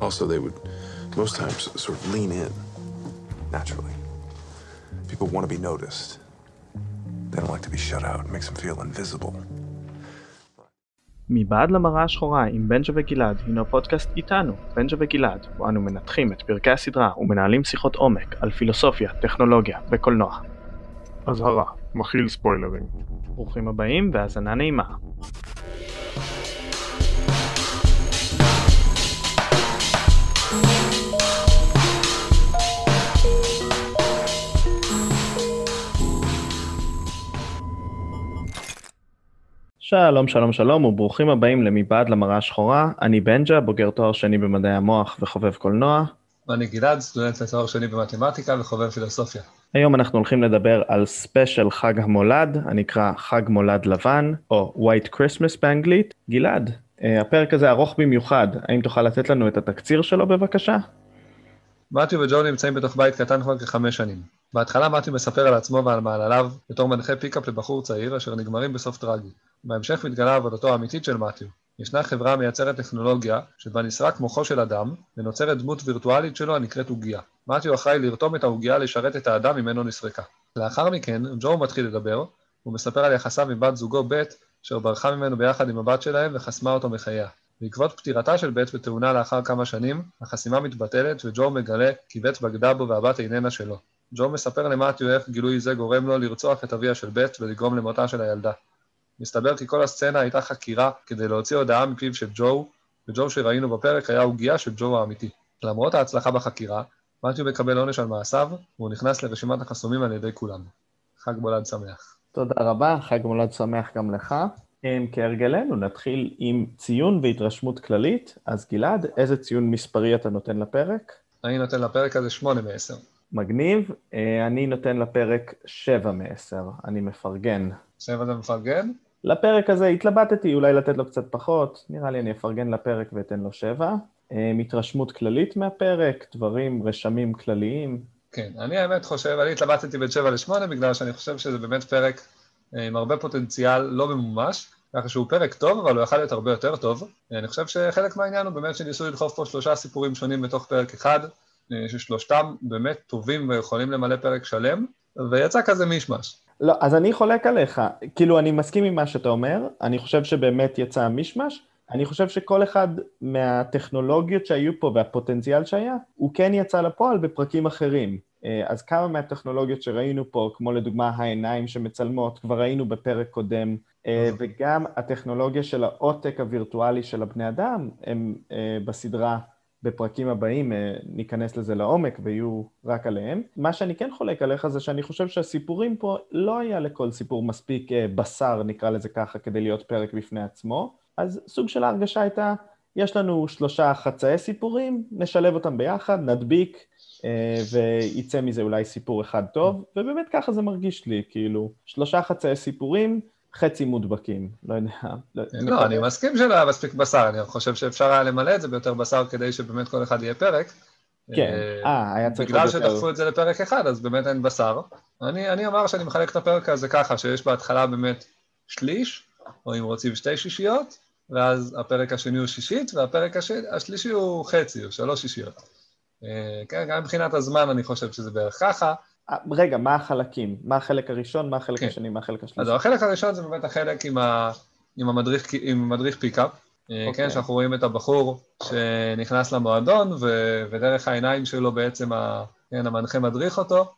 Also, they would most times sort of lean in naturally. People want to be noticed. They don't like to be shut out. It makes them feel invisible. מבעד למראה השחורה עם בנג'ה וגלעד הינו פודקאסט איתנו, בנג'ה וגלעד, בו אנו מנתחים את פרקי הסדרה ומנהלים שיחות עומק על פילוסופיה, טכנולוגיה וקולנוע. אזהרה, מכיל ספוילרים. ברוכים הבאים והאזנה נעימה. שלום שלום שלום וברוכים הבאים למבעד למראה השחורה, אני בנג'ה, בוגר תואר שני במדעי המוח וחובב קולנוע. ואני גלעד, סטודנט לתואר שני במתמטיקה וחובב פילוסופיה. היום אנחנו הולכים לדבר על ספיישל חג המולד, הנקרא חג מולד לבן, או White Christmas באנגלית. גלעד, אה, הפרק הזה ארוך במיוחד, האם תוכל לתת לנו את התקציר שלו בבקשה? מתיו וג'ו נמצאים בתוך בית קטן כבר כחמש שנים. בהתחלה מתיו מספר על עצמו ועל מעלליו בתור מנחה pickup לבחור צעיר אשר נגמרים בסוף טרגי. בהמשך מתגלה עבודתו האמיתית של מתיו. ישנה חברה המייצרת טכנולוגיה שבה נסרק מוחו של אדם ונוצרת דמות וירטואלית שלו הנקראת עוגיה. מתיו אחראי לרתום את העוגיה לשרת את האדם ממנו נסרקה. לאחר מכן, ג'ו מתחיל לדבר, הוא מספר על יחסיו עם בת זוגו בית, אשר ברחה ממנו ביחד עם הבת שלהם וחסמה אותו מחייה. בעקבות פטירתה של בית ותאונה לאחר כמה שנים, החסימה מתבטלת וג'ו מגלה כי בית בגדה בו והבת איננה שלו. ג'ו מספר למתיו איך גילוי זה גורם לו לרצוח את אביה של בית ולגרום למותה של הילדה. מסתבר כי כל הסצנה הייתה חקירה כדי להוציא הודעה מפיו של ג'ו, וג'ו שראינו בפרק היה עוגיה של ג'ו האמיתי. למרות ההצלחה בחקירה, מתיו מקבל עונש על מעשיו, והוא נכנס לרשימת החסומים על ידי כולם. חג מולד שמח. תודה רבה, חג מולד שמח גם לך. כהרגלנו, נתחיל עם ציון והתרשמות כללית. אז גלעד, איזה ציון מספרי אתה נותן לפרק? אני נותן לפרק הזה שמונה מעשר. מגניב. אה, אני נותן לפרק שבע מעשר. אני מפרגן. שבע זה מפרגן? לפרק הזה התלבטתי, אולי לתת לו קצת פחות. נראה לי אני אפרגן לפרק ואתן לו שבע. אה, התרשמות כללית מהפרק, דברים, רשמים כלליים. כן, אני האמת חושב, אני התלבטתי בין שבע לשמונה, בגלל שאני חושב שזה באמת פרק אה, עם הרבה פוטנציאל לא ממומש, ככה שהוא פרק טוב, אבל הוא יכול להיות הרבה יותר טוב. אה, אני חושב שחלק מהעניין הוא באמת שניסו לדחוף פה שלושה סיפורים שונים בתוך פרק אחד, ששלושתם באמת טובים ויכולים למלא פרק שלם, ויצא כזה מישמש. לא, אז אני חולק עליך. כאילו, אני מסכים עם מה שאתה אומר, אני חושב שבאמת יצא מישמש. אני חושב שכל אחד מהטכנולוגיות שהיו פה והפוטנציאל שהיה, הוא כן יצא לפועל בפרקים אחרים. אז כמה מהטכנולוגיות שראינו פה, כמו לדוגמה העיניים שמצלמות, כבר ראינו בפרק קודם, וגם הטכנולוגיה של העותק הווירטואלי של הבני אדם, הם בסדרה בפרקים הבאים ניכנס לזה לעומק ויהיו רק עליהם. מה שאני כן חולק עליך זה שאני חושב שהסיפורים פה לא היה לכל סיפור מספיק בשר, נקרא לזה ככה, כדי להיות פרק בפני עצמו. אז סוג של ההרגשה הייתה, יש לנו שלושה חצאי סיפורים, נשלב אותם ביחד, נדביק, וייצא מזה אולי סיפור אחד טוב, ובאמת ככה זה מרגיש לי, כאילו, שלושה חצאי סיפורים, חצי מודבקים, לא יודע. לא, אני מסכים שלא היה מספיק בשר, אני חושב שאפשר היה למלא את זה ביותר בשר כדי שבאמת כל אחד יהיה פרק. כן, אה, היה צריך... בגלל שדחפו את זה לפרק אחד, אז באמת אין בשר. אני, אני אומר שאני מחלק את הפרק הזה ככה, שיש בהתחלה באמת שליש, או אם רוצים שתי שישיות, ואז הפרק השני הוא שישית, והפרק השלישי הוא חצי, או שלוש שישיות. כן, גם מבחינת הזמן אני חושב שזה בערך ככה. רגע, מה החלקים? מה החלק הראשון, מה החלק כן. השני, מה החלק השלישי? אז החלק הראשון זה באמת החלק עם, ה... עם, המדריך, עם המדריך פיקאפ, okay. כן, אוקיי. שאנחנו רואים את הבחור שנכנס למועדון, ו... ודרך העיניים שלו בעצם ה... כן, המנחה מדריך אותו,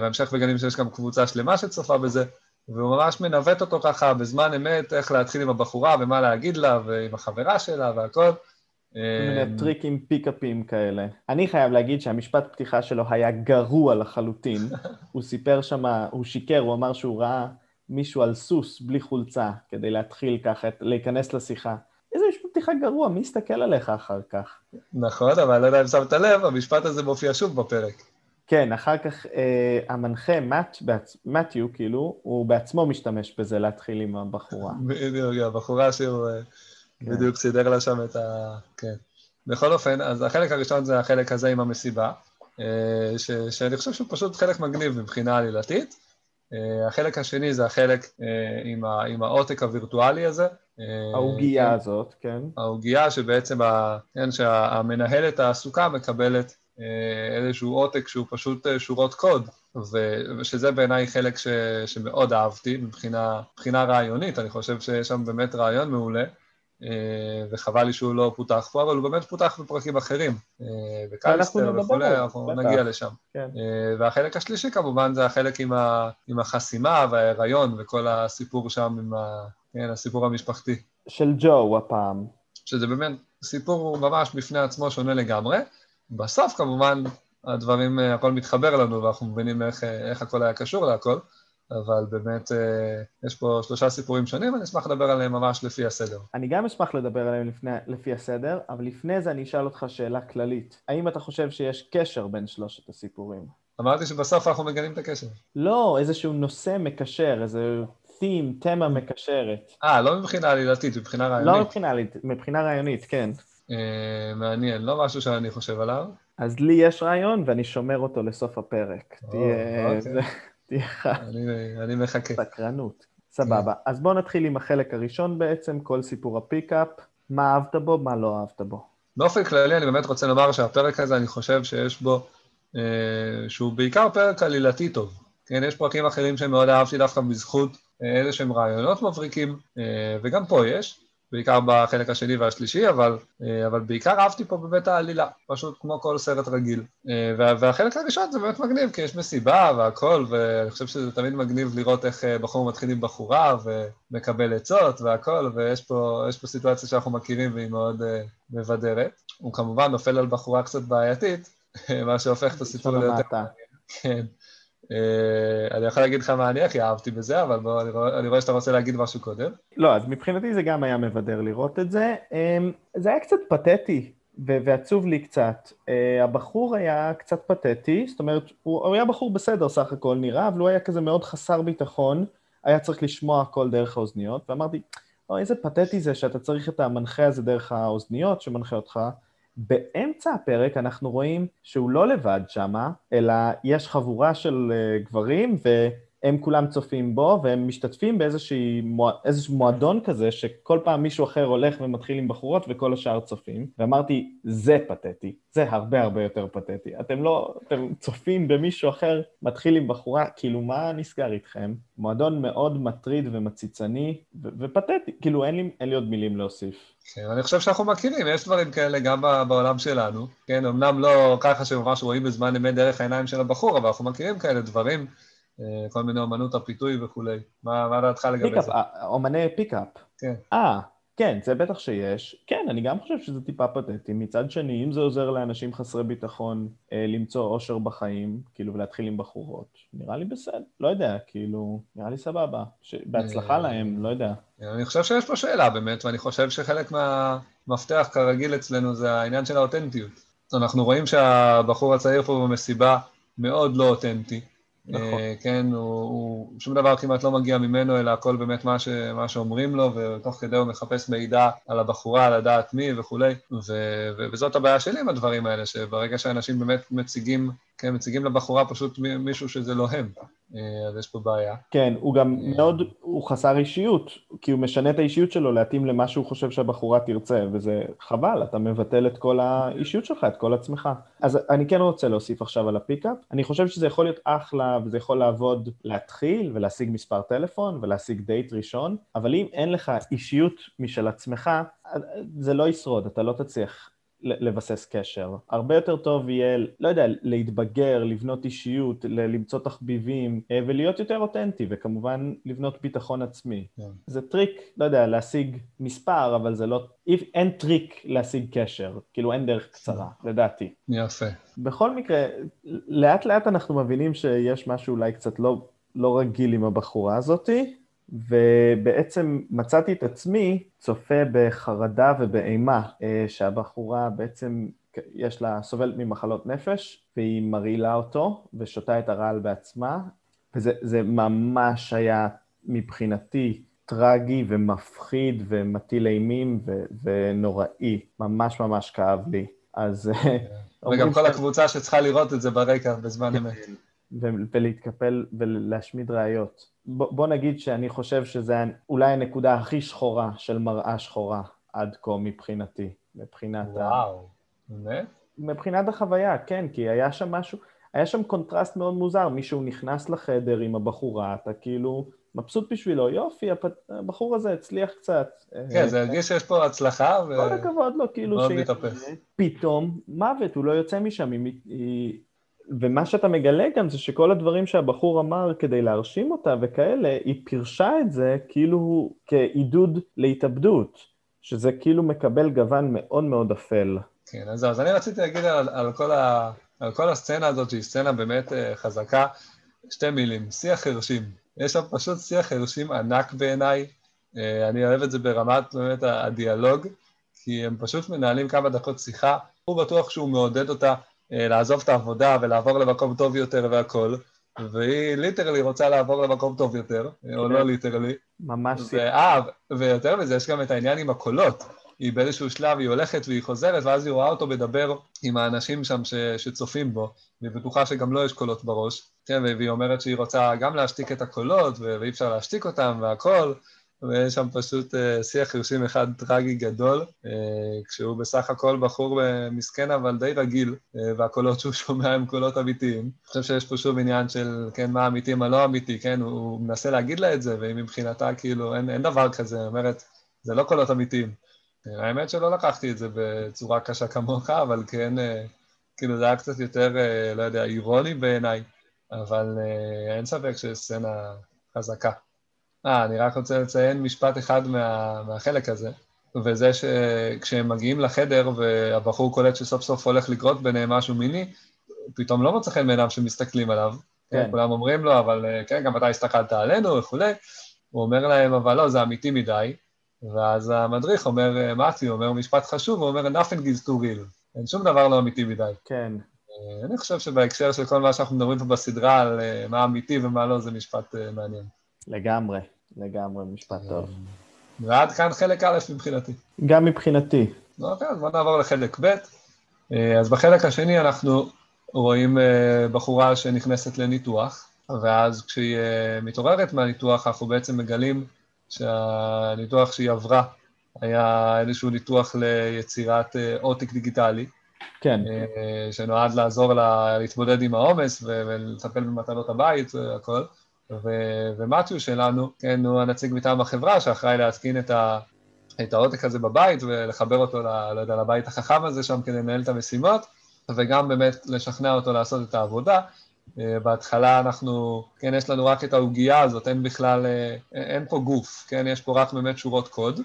בהמשך מגלים שיש גם קבוצה שלמה שצופה בזה, והוא ממש מנווט אותו ככה בזמן אמת, איך להתחיל עם הבחורה ומה להגיד לה, ועם החברה שלה והכל. מיני טריקים פיקאפים כאלה. אני חייב להגיד שהמשפט פתיחה שלו היה גרוע לחלוטין. הוא סיפר שם, הוא שיקר, הוא אמר שהוא ראה מישהו על סוס בלי חולצה, כדי להתחיל ככה, להיכנס לשיחה. איזה משפט פתיחה גרוע, מי יסתכל עליך אחר כך? נכון, אבל לא יודע אם שמת לב, המשפט הזה מופיע שוב בפרק. כן, אחר כך אה, המנחה, מת, בעצ... מתיו, כאילו, הוא בעצמו משתמש בזה להתחיל עם הבחורה. בדיוק, הבחורה שהוא כן. בדיוק סידר לה שם את ה... כן. בכל אופן, אז החלק הראשון זה החלק הזה עם המסיבה, ש... שאני חושב שהוא פשוט חלק מגניב מבחינה עלילתית. אה, החלק השני זה החלק אה, עם, ה, עם העותק הווירטואלי הזה. אה, העוגייה כן, הזאת, כן. העוגייה שבעצם, ה, כן, שהמנהלת העסוקה מקבלת אה, איזשהו עותק שהוא פשוט אה, שורות קוד, ו, ושזה בעיניי חלק ש, שמאוד אהבתי מבחינה, מבחינה רעיונית, אני חושב שיש שם באמת רעיון מעולה. אה, וחבל לי שהוא לא פותח פה, אבל הוא באמת פותח בפרקים אחרים. אה, בקליסטר נדבר וכולי, אנחנו. נגיע לשם. כן. אה, והחלק השלישי כמובן זה החלק עם, ה, עם החסימה וההיריון וכל הסיפור שם עם ה, כן, הסיפור המשפחתי. של ג'ו הפעם. שזה באמת סיפור ממש בפני עצמו שונה לגמרי. בסוף כמובן הדברים, הכל מתחבר לנו ואנחנו מבינים איך, איך הכל היה קשור להכל, אבל באמת אה, יש פה שלושה סיפורים שונים, ואני אשמח לדבר עליהם ממש לפי הסדר. אני גם אשמח לדבר עליהם לפני, לפי הסדר, אבל לפני זה אני אשאל אותך שאלה כללית. האם אתה חושב שיש קשר בין שלושת הסיפורים? אמרתי שבסוף אנחנו מגנים את הקשר. לא, איזשהו נושא מקשר, איזה theme, תמה מקשרת. אה, לא מבחינה עלילתית, מבחינה לא רעיונית. מבחינה, מבחינה רעיונית, כן. אה, מעניין, לא משהו שאני חושב עליו. אז לי יש רעיון ואני שומר אותו לסוף הפרק. או, תהיה... אוקיי. לך אני, אני מחכה. סקרנות. סבבה. אז בואו נתחיל עם החלק הראשון בעצם, כל סיפור הפיקאפ. מה אהבת בו, מה לא אהבת בו. באופן כללי אני באמת רוצה לומר שהפרק הזה, אני חושב שיש בו, אה, שהוא בעיקר פרק עלילתי טוב. כן, יש פרקים אחרים שמאוד אהבתי דווקא בזכות איזה שהם רעיונות מבריקים, אה, וגם פה יש, בעיקר בחלק השני והשלישי, אבל, אה, אבל בעיקר אהבתי פה בבית העלילה, פשוט כמו כל סרט רגיל. אה, וה, והחלק הראשון זה באמת מגניב, כי יש מסיבה והכל, ואני חושב שזה תמיד מגניב לראות איך אה, בחור מתחיל עם בחורה ומקבל עצות והכל, ויש פה, פה סיטואציה שאנחנו מכירים והיא מאוד מבדרת. הוא כמובן נופל על בחורה קצת בעייתית, מה שהופך את הסיפור ליותר המעטה. כן. אה, אני יכול להגיד לך מה אני הכי אהבתי בזה, אבל בוא, אני רואה, אני רואה שאתה רוצה להגיד משהו קודם. לא, אז מבחינתי זה גם היה מבדר לראות את זה. אמ, זה היה קצת פתטי ועצוב לי קצת. אה, הבחור היה קצת פתטי, זאת אומרת, הוא, הוא היה בחור בסדר סך הכל נראה, אבל הוא היה כזה מאוד חסר ביטחון, היה צריך לשמוע הכל דרך האוזניות, ואמרתי, אוי, איזה פתטי זה שאתה צריך את המנחה הזה דרך האוזניות שמנחה אותך. באמצע הפרק אנחנו רואים שהוא לא לבד שמה, אלא יש חבורה של אה, גברים, והם כולם צופים בו, והם משתתפים באיזשהו מוע... איזשהו מועדון כזה, שכל פעם מישהו אחר הולך ומתחיל עם בחורות וכל השאר צופים. ואמרתי, זה פתטי, זה הרבה הרבה יותר פתטי. אתם לא, אתם צופים במישהו אחר, מתחיל עם בחורה, כאילו מה נסגר איתכם? מועדון מאוד מטריד ומציצני ו- ופתטי, כאילו אין לי, אין לי עוד מילים להוסיף. כן, אני חושב שאנחנו מכירים, יש דברים כאלה גם בעולם שלנו. כן, אמנם לא ככה שממש רואים בזמן אמת דרך העיניים של הבחור, אבל אנחנו מכירים כאלה דברים, כל מיני אומנות הפיתוי וכולי. מה, מה דעתך לגבי pickup, זה? אה, אומני pickup. כן. אה, כן, זה בטח שיש. כן, אני גם חושב שזה טיפה פתטי. מצד שני, אם זה עוזר לאנשים חסרי ביטחון אה, למצוא אושר בחיים, כאילו, ולהתחיל עם בחורות, נראה לי בסדר. לא יודע, כאילו, נראה לי סבבה. ש... בהצלחה אה, להם, לא יודע. אני חושב שיש פה שאלה באמת, ואני חושב שחלק מהמפתח כרגיל אצלנו זה העניין של האותנטיות. אנחנו רואים שהבחור הצעיר פה במסיבה מאוד לא אותנטי. נכון. אה, כן, הוא, הוא, שום דבר כמעט לא מגיע ממנו, אלא הכל באמת מה, ש, מה שאומרים לו, ותוך כדי הוא מחפש מידע על הבחורה, לדעת מי וכולי, ו, ו, וזאת הבעיה שלי עם הדברים האלה, שברגע שאנשים באמת מציגים, כן, מציגים לבחורה פשוט מי- מישהו שזה לא הם, אה, אז יש פה בעיה. כן, הוא גם מאוד, הוא חסר אישיות, כי הוא משנה את האישיות שלו להתאים למה שהוא חושב שהבחורה תרצה, וזה חבל, אתה מבטל את כל האישיות שלך, את כל עצמך. אז אני כן רוצה להוסיף עכשיו על ה pickup, אני חושב שזה יכול להיות אחלה, וזה יכול לעבוד להתחיל ולהשיג מספר טלפון ולהשיג דייט ראשון, אבל אם אין לך אישיות משל עצמך, זה לא ישרוד, אתה לא תצליח לבסס קשר. הרבה יותר טוב יהיה, לא יודע, להתבגר, לבנות אישיות, למצוא תחביבים אה, ולהיות יותר אותנטי, וכמובן לבנות ביטחון עצמי. כן. זה טריק, לא יודע, להשיג מספר, אבל זה לא... אי- אין טריק להשיג קשר, כאילו אין דרך קצרה, לדעתי. יפה. בכל מקרה, לאט לאט אנחנו מבינים שיש משהו אולי קצת לא, לא רגיל עם הבחורה הזאתי, ובעצם מצאתי את עצמי צופה בחרדה ובאימה, אה, שהבחורה בעצם יש לה, סובלת ממחלות נפש, והיא מרעילה אותו ושותה את הרעל בעצמה, וזה זה ממש היה מבחינתי טרגי ומפחיד ומטיל אימים ו, ונוראי, ממש ממש כאב לי. אז... וגם כל הקבוצה שצריכה לראות את זה ברקע בזמן אמת. ו- ולהתקפל ולהשמיד ראיות. בוא נגיד שאני חושב שזה אולי הנקודה הכי שחורה של מראה שחורה עד כה מבחינתי, מבחינת ה... וואו, באמת? מבחינת החוויה, כן, כי היה שם משהו, היה שם קונטרסט מאוד מוזר, מישהו נכנס לחדר עם הבחורה, אתה כאילו מבסוט בשבילו, יופי, הבחור הזה הצליח קצת. כן, אה, זה הרגיש שיש פה הצלחה, ו... כל הכבוד לו, כאילו ש... פתאום מוות, הוא לא יוצא משם. היא... ומה שאתה מגלה גם זה שכל הדברים שהבחור אמר כדי להרשים אותה וכאלה, היא פירשה את זה כאילו כעידוד להתאבדות, שזה כאילו מקבל גוון מאוד מאוד אפל. כן, אז אז אני רציתי להגיד על, על, כל ה, על כל הסצנה הזאת, שהיא סצנה באמת אה, חזקה, שתי מילים, שיח חרשים. יש שם פשוט שיח חרשים ענק בעיניי, אה, אני אוהב את זה ברמת באמת הדיאלוג, כי הם פשוט מנהלים כמה דקות שיחה, הוא בטוח שהוא מעודד אותה לעזוב את העבודה ולעבור למקום טוב יותר והכול, והיא literally רוצה לעבור למקום טוב יותר, אה, או לא literally. ממש שיח. אה, ויותר מזה, יש גם את העניין עם הקולות. היא באיזשהו שלב, היא הולכת והיא חוזרת, ואז היא רואה אותו מדבר עם האנשים שם ש, שצופים בו, והיא בטוחה שגם לו יש קולות בראש, כן, והיא אומרת שהיא רוצה גם להשתיק את הקולות, ו- ואי אפשר להשתיק אותם והכל, ויש שם פשוט uh, שיח חרשים אחד טרגי גדול, uh, כשהוא בסך הכל בחור מסכן אבל די רגיל, uh, והקולות שהוא שומע הם קולות אמיתיים. אני חושב שיש פה שוב עניין של, כן, מה אמיתי, מה לא אמיתי, כן, הוא, מנסה להגיד לה את זה, והיא מבחינתה כאילו, אין, אין דבר כזה, היא אומרת, זה לא קולות אמיתיים. האמת שלא לקחתי את זה בצורה קשה כמוך, אבל כן, אה, כאילו זה היה קצת יותר, אה, לא יודע, אירוני בעיניי, אבל אה, אין ספק שיש סצנה חזקה. אה, אני רק רוצה לציין משפט אחד מה, מהחלק הזה, וזה שכשהם מגיעים לחדר והבחור קולט שסוף סוף הולך לקרות ביניהם משהו מיני, פתאום לא מוצא חן בעיניו שמסתכלים עליו. כן. כן. כולם אומרים לו, אבל כן, גם אתה הסתכלת עלינו וכולי. הוא אומר להם, אבל לא, זה אמיתי מדי. ואז המדריך אומר, מתי, אומר משפט חשוב, הוא אומר, nothing is too real. אין שום דבר לא אמיתי מדי. כן. אני חושב שבהקשר של כל מה שאנחנו מדברים פה בסדרה על מה אמיתי ומה לא, זה משפט מעניין. לגמרי, לגמרי, משפט טוב. ועד כאן חלק א' מבחינתי. גם מבחינתי. אוקיי, אז בוא נעבור לחלק ב'. אז בחלק השני אנחנו רואים בחורה שנכנסת לניתוח, ואז כשהיא מתעוררת מהניתוח, אנחנו בעצם מגלים שהניתוח שהיא עברה היה איזשהו ניתוח ליצירת עותק דיגיטלי. כן. שנועד לעזור לה להתמודד עם העומס ולטפל במטלות הבית והכל. ומתיו שלנו, כן, הוא הנציג מטעם החברה שאחראי להתקין את, ה, את העותק הזה בבית ולחבר אותו, ל, לא יודע, לבית החכם הזה שם כדי לנהל את המשימות, וגם באמת לשכנע אותו לעשות את העבודה. בהתחלה אנחנו, כן, יש לנו רק את העוגייה הזאת, אין בכלל, אין פה גוף, כן, יש פה רק באמת שורות קוד.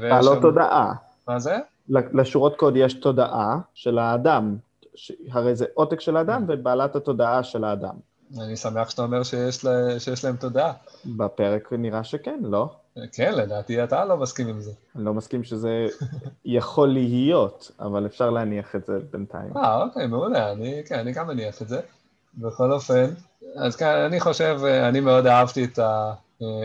בעלות שם... תודעה. מה זה? לשורות קוד יש תודעה של האדם, הרי זה עותק של האדם ובעלת התודעה של האדם. אני שמח שאתה אומר שיש, לה, שיש להם תודעה. בפרק נראה שכן, לא? כן, לדעתי אתה לא מסכים עם זה. אני לא מסכים שזה יכול להיות, אבל אפשר להניח את זה בינתיים. אה, אוקיי, מעולה, אני, כן, אני גם מניח את זה. בכל אופן, אז כן, אני חושב, אני מאוד אהבתי את, ה,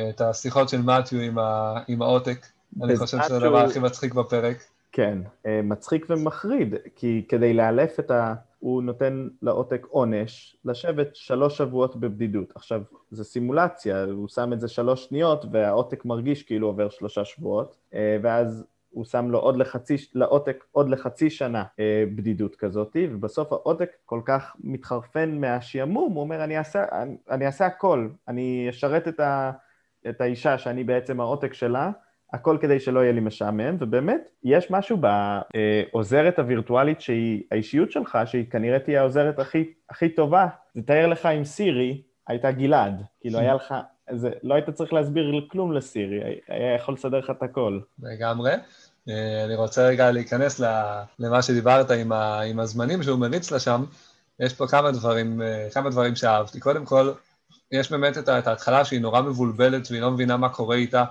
את השיחות של מתיו עם, ה, עם העותק. אני חושב שזה הדבר הכי מצחיק בפרק. כן, מצחיק ומחריד, כי כדי לאלף את ה... הוא נותן לעותק עונש לשבת שלוש שבועות בבדידות. עכשיו, זו סימולציה, הוא שם את זה שלוש שניות, והעותק מרגיש כאילו עובר שלושה שבועות, ואז הוא שם לו עוד לחצי, לעותק עוד לחצי שנה בדידות כזאת, ובסוף העותק כל כך מתחרפן מהשעמום, הוא אומר, אני אעשה, אני, אני אעשה הכל, אני אשרת את, ה, את האישה שאני בעצם העותק שלה, הכל כדי שלא יהיה לי משעמם, ובאמת, יש משהו בעוזרת הווירטואלית שהיא האישיות שלך, שהיא כנראה תהיה העוזרת הכי, הכי טובה. זה תאר לך עם סירי, הייתה גלעד. כאילו, היה לך, זה, לא היית צריך להסביר כלום לסירי, היה יכול לסדר לך את הכל. לגמרי. אני רוצה רגע להיכנס למה שדיברת עם, ה, עם הזמנים שהוא מריץ לה שם. יש פה כמה דברים, כמה דברים שאהבתי. קודם כל, יש באמת את ההתחלה שהיא נורא מבולבלת והיא לא מבינה מה קורה איתה.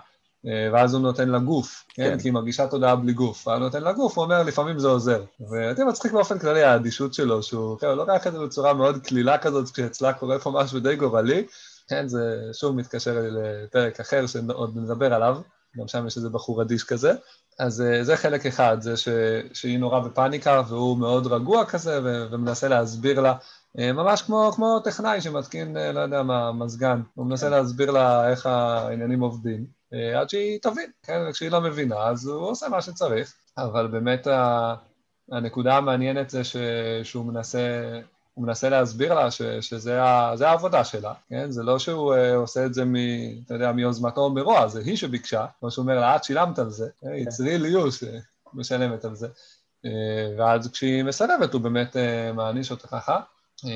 ואז הוא נותן לה גוף, כן? כן? כי היא מרגישה תודעה בלי גוף. ואז הוא נותן לה גוף, הוא אומר, לפעמים זה עוזר. ואתם מצחיק באופן כללי האדישות שלו, שהוא כן, הוא לוקח את זה בצורה מאוד קלילה כזאת, כשאצלה קורה פה משהו די גורלי. כן, זה שוב מתקשר לי לפרק אחר שעוד נדבר עליו, גם שם יש איזה בחור אדיש כזה. אז אה, זה חלק אחד, זה ש, שהיא נורא בפאניקה והוא מאוד רגוע כזה ו, ומנסה להסביר לה, אה, ממש כמו, כמו טכנאי שמתקין, אה, לא יודע מה, מזגן, הוא מנסה להסביר לה איך העניינים עובדים, עד שהיא תבין, כן, וכשהיא לא מבינה אז הוא עושה מה שצריך, אבל באמת הנקודה המעניינת זה ש, שהוא מנסה הוא מנסה להסביר לה ש, שזה ה, העבודה שלה, כן? זה לא שהוא uh, עושה את זה מ... אתה יודע, מיוזמתו או מרוע, זה היא שביקשה, כמו שהוא אומר לה, את שילמת על זה, כן. it's really you שמשלמת על זה. Uh, ואז כשהיא מסרבת, הוא באמת uh, מעניש אותה ככה. Uh,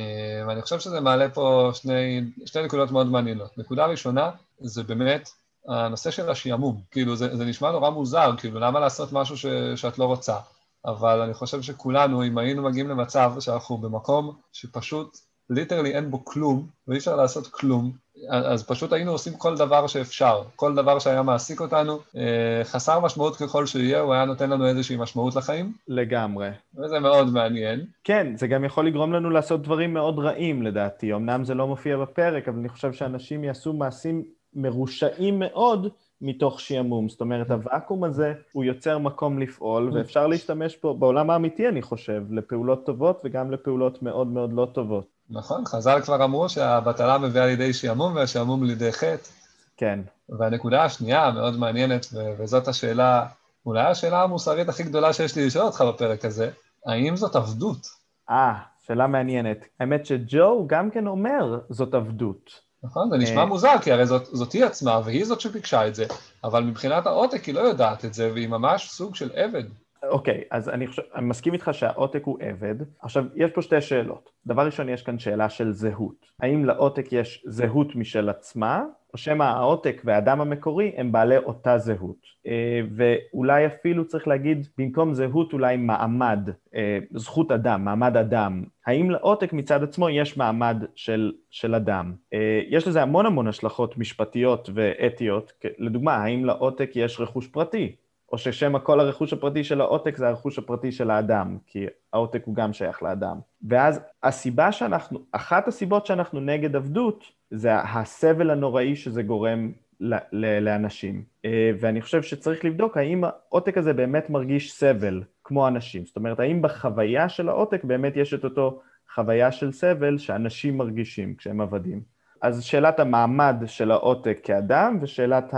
ואני חושב שזה מעלה פה שני, שתי נקודות מאוד מעניינות. נקודה ראשונה, זה באמת הנושא של השעמום. כאילו, זה, זה נשמע נורא מוזר, כאילו, למה לעשות משהו ש, שאת לא רוצה? אבל אני חושב שכולנו, אם היינו מגיעים למצב שאנחנו במקום שפשוט ליטרלי אין בו כלום, ואי אפשר לעשות כלום, אז פשוט היינו עושים כל דבר שאפשר. כל דבר שהיה מעסיק אותנו, אה, חסר משמעות ככל שיהיה, הוא היה נותן לנו איזושהי משמעות לחיים. לגמרי. וזה מאוד מעניין. כן, זה גם יכול לגרום לנו לעשות דברים מאוד רעים לדעתי. אמנם זה לא מופיע בפרק, אבל אני חושב שאנשים יעשו מעשים מרושעים מאוד, מתוך שעמום. זאת אומרת, הוואקום הזה, הוא יוצר מקום לפעול, ואפשר להשתמש פה, בעולם האמיתי, אני חושב, לפעולות טובות וגם לפעולות מאוד מאוד לא טובות. נכון, חז"ל כבר אמרו שהבטלה מביאה לידי שעמום והשעמום לידי חטא. כן. והנקודה השנייה המאוד מעניינת, וזאת השאלה, אולי השאלה המוסרית הכי גדולה שיש לי לשאול אותך בפרק הזה, האם זאת עבדות? אה, שאלה מעניינת. האמת שג'ו גם כן אומר זאת עבדות. נכון, זה נשמע אה, מוזר, כי הרי זאת, זאת היא עצמה, והיא זאת שביקשה את זה, אבל מבחינת העותק היא לא יודעת את זה, והיא ממש סוג של עבד. אוקיי, okay, אז אני חושב, אני מסכים איתך שהעותק הוא עבד. עכשיו, יש פה שתי שאלות. דבר ראשון, יש כאן שאלה של זהות. האם לעותק יש זהות משל עצמה, או שמא העותק והאדם המקורי הם בעלי אותה זהות. אה, ואולי אפילו צריך להגיד, במקום זהות אולי מעמד, אה, זכות אדם, מעמד אדם. האם לעותק מצד עצמו יש מעמד של, של אדם? אה, יש לזה המון המון השלכות משפטיות ואתיות. לדוגמה, האם לעותק יש רכוש פרטי? או ששמא כל הרכוש הפרטי של העותק זה הרכוש הפרטי של האדם, כי העותק הוא גם שייך לאדם. ואז הסיבה שאנחנו, אחת הסיבות שאנחנו נגד עבדות, זה הסבל הנוראי שזה גורם לאנשים. אה, ואני חושב שצריך לבדוק האם העותק הזה באמת מרגיש סבל כמו אנשים. זאת אומרת, האם בחוויה של העותק באמת יש את אותו חוויה של סבל שאנשים מרגישים כשהם עבדים. אז שאלת המעמד של העותק כאדם ושאלת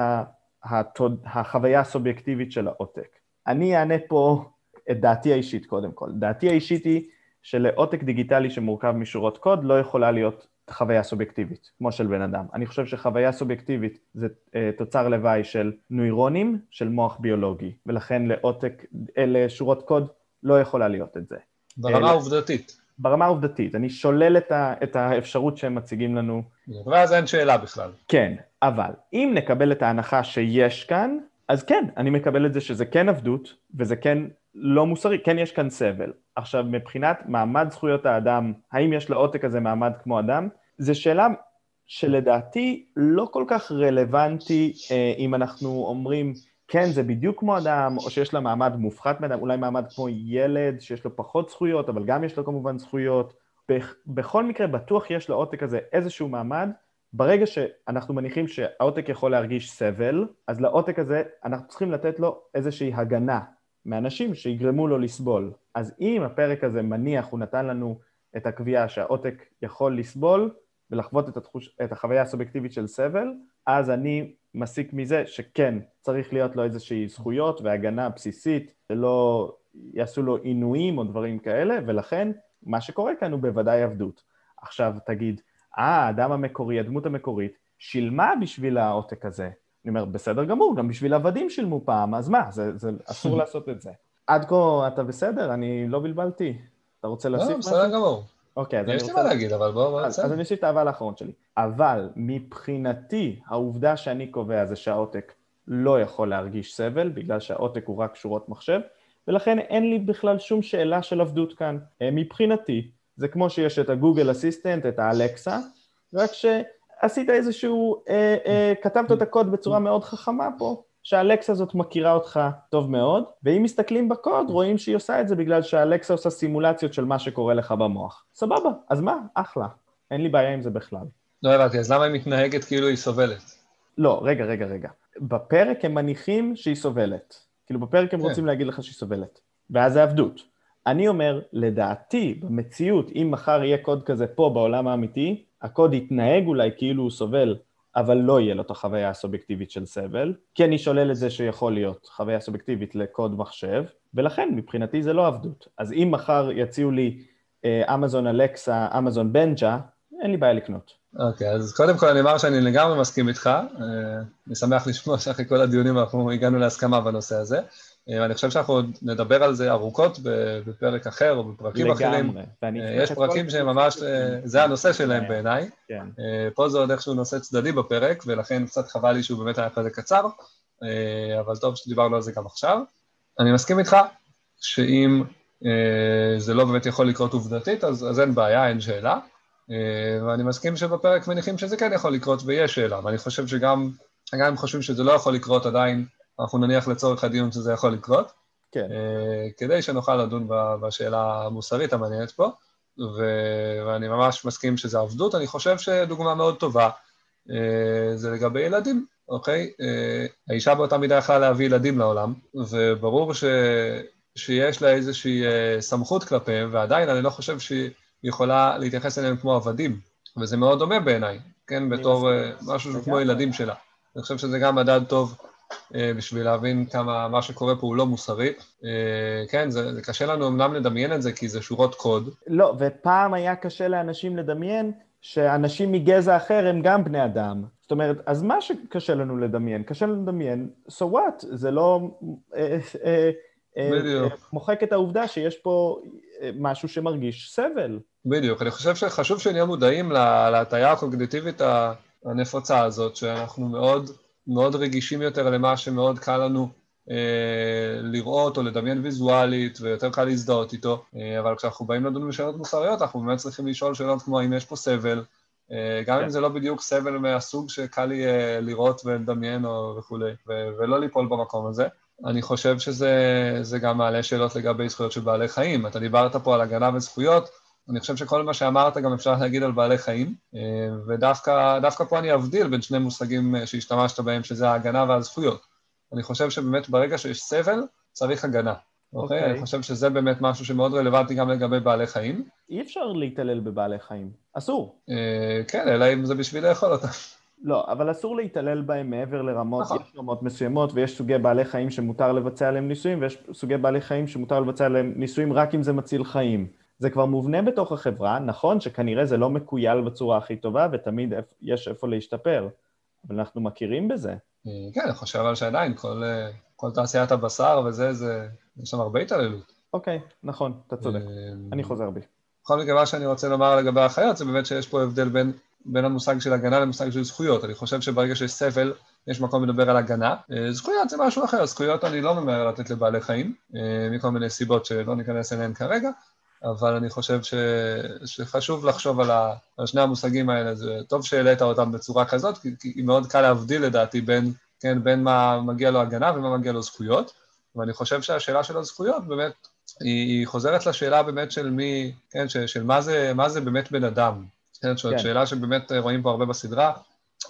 התוד... החוויה הסובייקטיבית של העותק. אני אענה פה את דעתי האישית קודם כל. דעתי האישית היא שלעותק דיגיטלי שמורכב משורות קוד לא יכולה להיות חוויה סובייקטיבית, כמו של בן אדם. אני חושב שחוויה סובייקטיבית זה uh, תוצר לוואי של נוירונים, של מוח ביולוגי, ולכן לעותק, אלה שורות קוד לא יכולה להיות את זה. ברמה העובדתית. ברמה העובדתית, אני שולל את, ה, את האפשרות שהם מציגים לנו. ואז אין שאלה בכלל. כן, אבל אם נקבל את ההנחה שיש כאן, אז כן, אני מקבל את זה שזה כן עבדות, וזה כן לא מוסרי, כן יש כאן סבל. עכשיו, מבחינת מעמד זכויות האדם, האם יש לעותק הזה מעמד כמו אדם? זו שאלה שלדעתי לא כל כך רלוונטי אה, אם אנחנו אומרים, כן, זה בדיוק כמו אדם, או שיש לה מעמד מופחת מאדם, אולי מעמד כמו ילד, שיש לו פחות זכויות, אבל גם יש לו כמובן זכויות. בכל מקרה, בטוח יש לעותק הזה איזשהו מעמד. ברגע שאנחנו מניחים שהעותק יכול להרגיש סבל, אז לעותק הזה אנחנו צריכים לתת לו איזושהי הגנה מאנשים שיגרמו לו לסבול. אז אם הפרק הזה מניח, הוא נתן לנו את הקביעה שהעותק יכול לסבול ולחוות את, התחוש, את החוויה הסובייקטיבית של סבל, אז אני מסיק מזה שכן, צריך להיות לו איזושהי זכויות והגנה בסיסית, שלא יעשו לו עינויים או דברים כאלה, ולכן מה שקורה כאן הוא בוודאי עבדות. עכשיו תגיד, אה, האדם המקורי, הדמות המקורית, שילמה בשביל העותק הזה. אני אומר, בסדר גמור, גם בשביל עבדים שילמו פעם, אז מה, זה, זה אסור לעשות את זה. עד כה אתה בסדר? אני לא בלבלתי. אתה רוצה להוסיף משהו? לא, בסדר גמור. אוקיי, אז אני רוצה... יש לי מה להגיד, אבל בואו... אז, אז אני אוסיף את האבל האחרון שלי. אבל מבחינתי, העובדה שאני קובע זה שהעותק לא יכול להרגיש סבל, בגלל שהעותק הוא רק שורות מחשב, ולכן אין לי בכלל שום שאלה של עבדות כאן. אה, מבחינתי, זה כמו שיש את הגוגל אסיסטנט, את האלקסה, רק שעשית איזשהו, אה, אה, כתבת את הקוד בצורה מאוד חכמה פה, שהאלקסה הזאת מכירה אותך טוב מאוד, ואם מסתכלים בקוד רואים שהיא עושה את זה בגלל שהאלקסה עושה סימולציות של מה שקורה לך במוח. סבבה, אז מה? אחלה. אין לי בעיה עם זה בכלל. לא הבנתי, אז למה היא מתנהגת כאילו היא סובלת? לא, רגע, רגע, רגע. בפרק הם מניחים שהיא סובלת, כאילו בפרק הם כן. רוצים להגיד לך שהיא סובלת, ואז זה עבדות. אני אומר, לדעתי, במציאות, אם מחר יהיה קוד כזה פה בעולם האמיתי, הקוד יתנהג אולי כאילו הוא סובל, אבל לא יהיה לו את החוויה הסובייקטיבית של סבל, כי אני שולל את זה שיכול להיות חוויה סובייקטיבית לקוד מחשב, ולכן מבחינתי זה לא עבדות. אז אם מחר יציעו לי אה, אמזון אלקסה, אמזון בנג'ה, אין לי בעיה לקנות. אוקיי, אז קודם כל אני אומר שאני לגמרי מסכים איתך. אה, אני שמח לשמוע שאחרי כל הדיונים אנחנו הגענו להסכמה בנושא הזה. אה, אני חושב שאנחנו עוד נדבר על זה ארוכות בפרק אחר או בפרקים אחרים. לגמרי. אה, יש פרקים שהם הקבוצות ממש, שלי. אה, זה הנושא שלהם בעיניי. כן. פה זה עוד איכשהו נושא צדדי בפרק, ולכן קצת חבל לי שהוא באמת היה כזה קצר, אבל טוב שדיברנו על זה גם עכשיו. אני מסכים איתך שאם זה לא באמת יכול לקרות עובדתית, אז, אז אין בעיה, אין שאלה. אה, ואני מסכים שבפרק מניחים שזה כן יכול לקרות ויש שאלה, ואני חושב שגם, גם אם חושבים שזה לא יכול לקרות עדיין, אנחנו נניח לצורך הדיון שזה יכול לקרות. כן. אה, כדי שנוכל לדון בשאלה המוסרית המעניינת פה, ו- ואני ממש מסכים שזה עבדות. אני חושב שדוגמה מאוד טובה אה, זה לגבי ילדים, אוקיי? האישה באותה מידה יכלה להביא ילדים לעולם, וברור ש... שיש לה איזושהי סמכות כלפיהם, ועדיין אני לא חושב שהיא יכולה להתייחס אליהם כמו עבדים, וזה מאוד דומה בעיניי, כן? בתור אה, משהו כמו. ילדים שלה. אני חושב שזה גם מדד טוב אה, בשביל להבין כמה מה שקורה פה הוא לא מוסרי. אה, כן, זה, זה קשה לנו אמנם לדמיין את זה, כי זה שורות קוד. לא, ופעם היה קשה לאנשים לדמיין שאנשים מגזע אחר הם גם בני אדם. זאת אומרת, אז מה שקשה לנו לדמיין? קשה לנו לדמיין, so what? זה לא אה, אה, אה, מוחק את העובדה שיש פה משהו שמרגיש סבל. בדיוק, אני חושב שחשוב שנהיה מודעים לה- להטייה הקוגניטיבית הנפוצה הזאת, שאנחנו מאוד מאוד רגישים יותר למה שמאוד קל לנו אה, לראות או לדמיין ויזואלית, ויותר קל להזדהות איתו, אה, אבל כשאנחנו באים לדון בשאלות מוסריות, אנחנו באמת צריכים לשאול שאלות כמו האם יש פה סבל, אה, גם כן. אם זה לא בדיוק סבל מהסוג שקל אה, לראות ולדמיין או וכולי, ו- ולא ליפול במקום הזה. אני חושב שזה זה גם מעלה שאלות לגבי זכויות של בעלי חיים. אתה דיברת פה על הגנה וזכויות, אני חושב שכל מה שאמרת גם אפשר להגיד על בעלי חיים, אה, ודווקא דווקא פה אני אבדיל בין שני מושגים אה, שהשתמשת בהם, שזה ההגנה והזכויות. אני חושב שבאמת ברגע שיש סבל, צריך הגנה. אוקיי? אוקיי. אני חושב שזה באמת משהו שמאוד רלוונטי גם לגבי בעלי חיים. אי אפשר להתעלל בבעלי חיים. אסור. אה, כן, אלא אם זה בשביל לאכול אותם. לא, אבל אסור להתעלל בהם מעבר לרמות, נכון. יש רמות מסוימות, ויש סוגי בעלי חיים שמותר לבצע עליהם ניסויים, ויש סוגי בעלי חיים שמותר לבצע עליהם ניסויים רק אם זה מציל חיים. זה כבר מובנה בתוך החברה, נכון שכנראה זה לא מקוייל בצורה הכי טובה, ותמיד יש איפה להשתפר, אבל אנחנו מכירים בזה. אה, כן, אני חושב אבל שעדיין כל, אה, כל תעשיית הבשר וזה, זה, יש שם הרבה התעללות. אוקיי, נכון, אתה צודק. אה, אני חוזר בי. בכל מקרה, מה שאני רוצה לומר לגבי החיות, זה באמת שיש פה הבדל בין, בין המושג של הגנה למושג של זכויות. אני חושב שברגע שיש סבל, יש מקום לדבר על הגנה. אה, זכויות זה משהו אחר, זכויות אני לא ממהר לתת לבעלי חיים, מכל מיני סיבות שלא ניכנס אליהן כרגע, אבל אני חושב ש, שחשוב לחשוב על, ה, על שני המושגים האלה. זה טוב שהעלית אותם בצורה כזאת, כי, כי מאוד קל להבדיל לדעתי בין, כן, בין מה מגיע לו הגנה ומה מגיע לו זכויות. ואני חושב שהשאלה של הזכויות באמת היא, היא חוזרת לשאלה באמת של מי, כן, של, של מה, זה, מה זה באמת בן אדם. כן, זאת כן. שאלה שבאמת רואים פה הרבה בסדרה,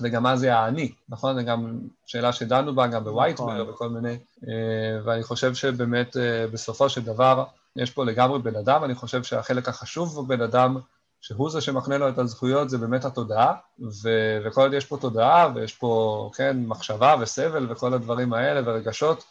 וגם מה זה האני, נכון? זו גם שאלה שדנו בה גם בווייטבר נכון. וכל מיני, אה, ואני חושב שבאמת אה, בסופו של דבר יש פה לגמרי בן אדם, אני חושב שהחלק החשוב בבן אדם, שהוא זה שמקנה לו את הזכויות, זה באמת התודעה, ו- וכל עוד יש פה תודעה, ויש פה, כן, מחשבה וסבל וכל הדברים האלה, ורגשות,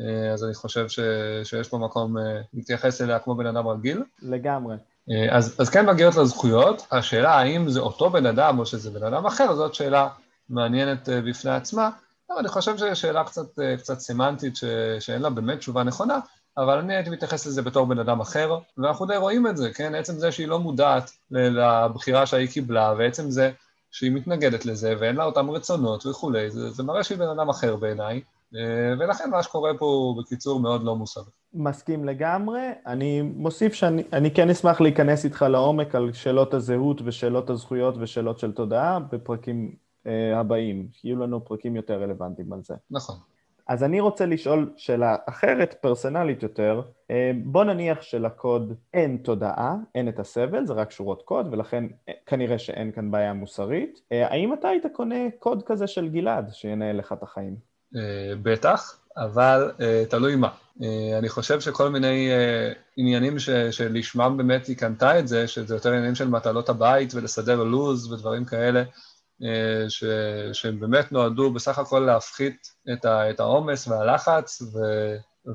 אה, אז אני חושב ש- שיש פה מקום אה, להתייחס אליה כמו בן אדם רגיל. לגמרי. אה, אז, אז כן מגיעות לה זכויות, השאלה האם זה אותו בן אדם או שזה בן אדם אחר, זאת שאלה מעניינת בפני עצמה, אבל אני חושב שזו שאלה קצת, קצת סמנטית ש, שאין לה באמת תשובה נכונה, אבל אני הייתי מתייחס לזה בתור בן אדם אחר, ואנחנו די רואים את זה, כן? עצם זה שהיא לא מודעת לבחירה שהיא קיבלה, ועצם זה שהיא מתנגדת לזה, ואין לה אותם רצונות וכולי, זה, זה מראה שהיא בן אדם אחר בעיניי, אה, ולכן מה שקורה פה הוא בקיצור מאוד לא מוסרי. מסכים לגמרי. אני מוסיף שאני אני כן אשמח להיכנס איתך לעומק על שאלות הזהות ושאלות הזכויות ושאלות של תודעה בפרקים אה, הבאים. יהיו לנו פרקים יותר רלוונטיים על זה. נכון. אז אני רוצה לשאול שאלה אחרת, פרסונלית יותר. אה, בוא נניח שלקוד אין תודעה, אין את הסבל, זה רק שורות קוד, ולכן אה, כנראה שאין כאן בעיה מוסרית. אה, האם אתה היית קונה קוד כזה של גלעד, שינהל לך את החיים? אה, בטח, אבל תלוי מה. אני חושב שכל מיני עניינים ש, שלשמם באמת היא קנתה את זה, שזה יותר עניינים של מטלות הבית ולסדר לו"ז ודברים כאלה, ש, שהם באמת נועדו בסך הכל להפחית את העומס והלחץ, ו...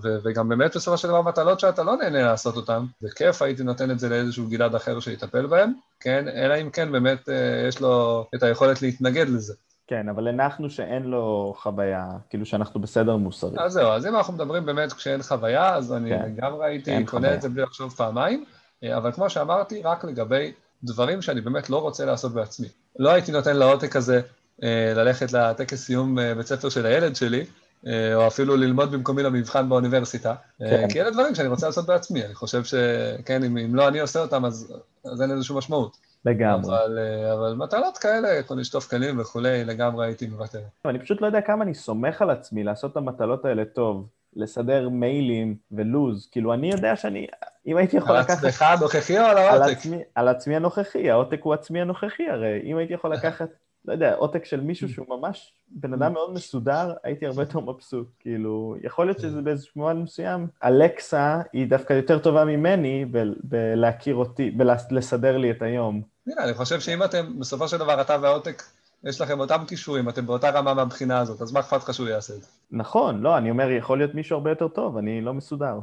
ו- וגם באמת בסופו של דבר מטלות שאתה לא נהנה לעשות אותן, בכיף הייתי נותן את זה לאיזשהו גלעד אחר שיטפל בהם, כן? אלא אם כן באמת אה, יש לו את היכולת להתנגד לזה. כן, אבל הנחנו שאין לו חוויה, כאילו שאנחנו בסדר מוסרי. אז זהו, אז אם אנחנו מדברים באמת כשאין חוויה, אז אני כן. לגמרי הייתי קונה. את זה בלי לחשוב פעמיים, אה, אבל כמו שאמרתי, רק לגבי דברים שאני באמת לא רוצה לעשות בעצמי. לא הייתי נותן לעותק הזה אה, ללכת לטקס סיום אה, בית ספר של הילד שלי, אה, או אפילו ללמוד במקומי למבחן באוניברסיטה, כן. כי אלה דברים שאני רוצה לעשות בעצמי, אני חושב שכן, אם, אם לא אני עושה אותם, אז, אז אין לזה שום משמעות. לגמרי. אבל, אבל מטלות כאלה, כמו לשטוף כלים וכולי, לגמרי הייתי מוותר. אני פשוט לא יודע כמה אני סומך על עצמי לעשות את המטלות האלה טוב, לסדר מיילים ולוז, כאילו אני יודע שאני, אם הייתי יכול לקחת... על עצמך הנוכחי או על העותק? על עצמי, על עצמי הנוכחי, העותק הוא עצמי הנוכחי, הרי אם הייתי יכול לקחת... לא יודע, עותק של מישהו. שהוא ממש בן אדם. מאוד מסודר, הייתי הרבה יותר מבסוט. כאילו, יכול להיות שזה באיזשהו מובן מסוים. אלקסה היא דווקא יותר טובה ממני בלהכיר אותי, בלסדר לי את היום. אני חושב שאם אתם, בסופו של דבר, אתה והעותק, יש לכם אותם כישורים, אתם באותה רמה מהבחינה הזאת, אז מה אכפת לך שהוא יעשה את זה? נכון, לא, אני אומר, יכול להיות מישהו הרבה יותר טוב, אני לא מסודר.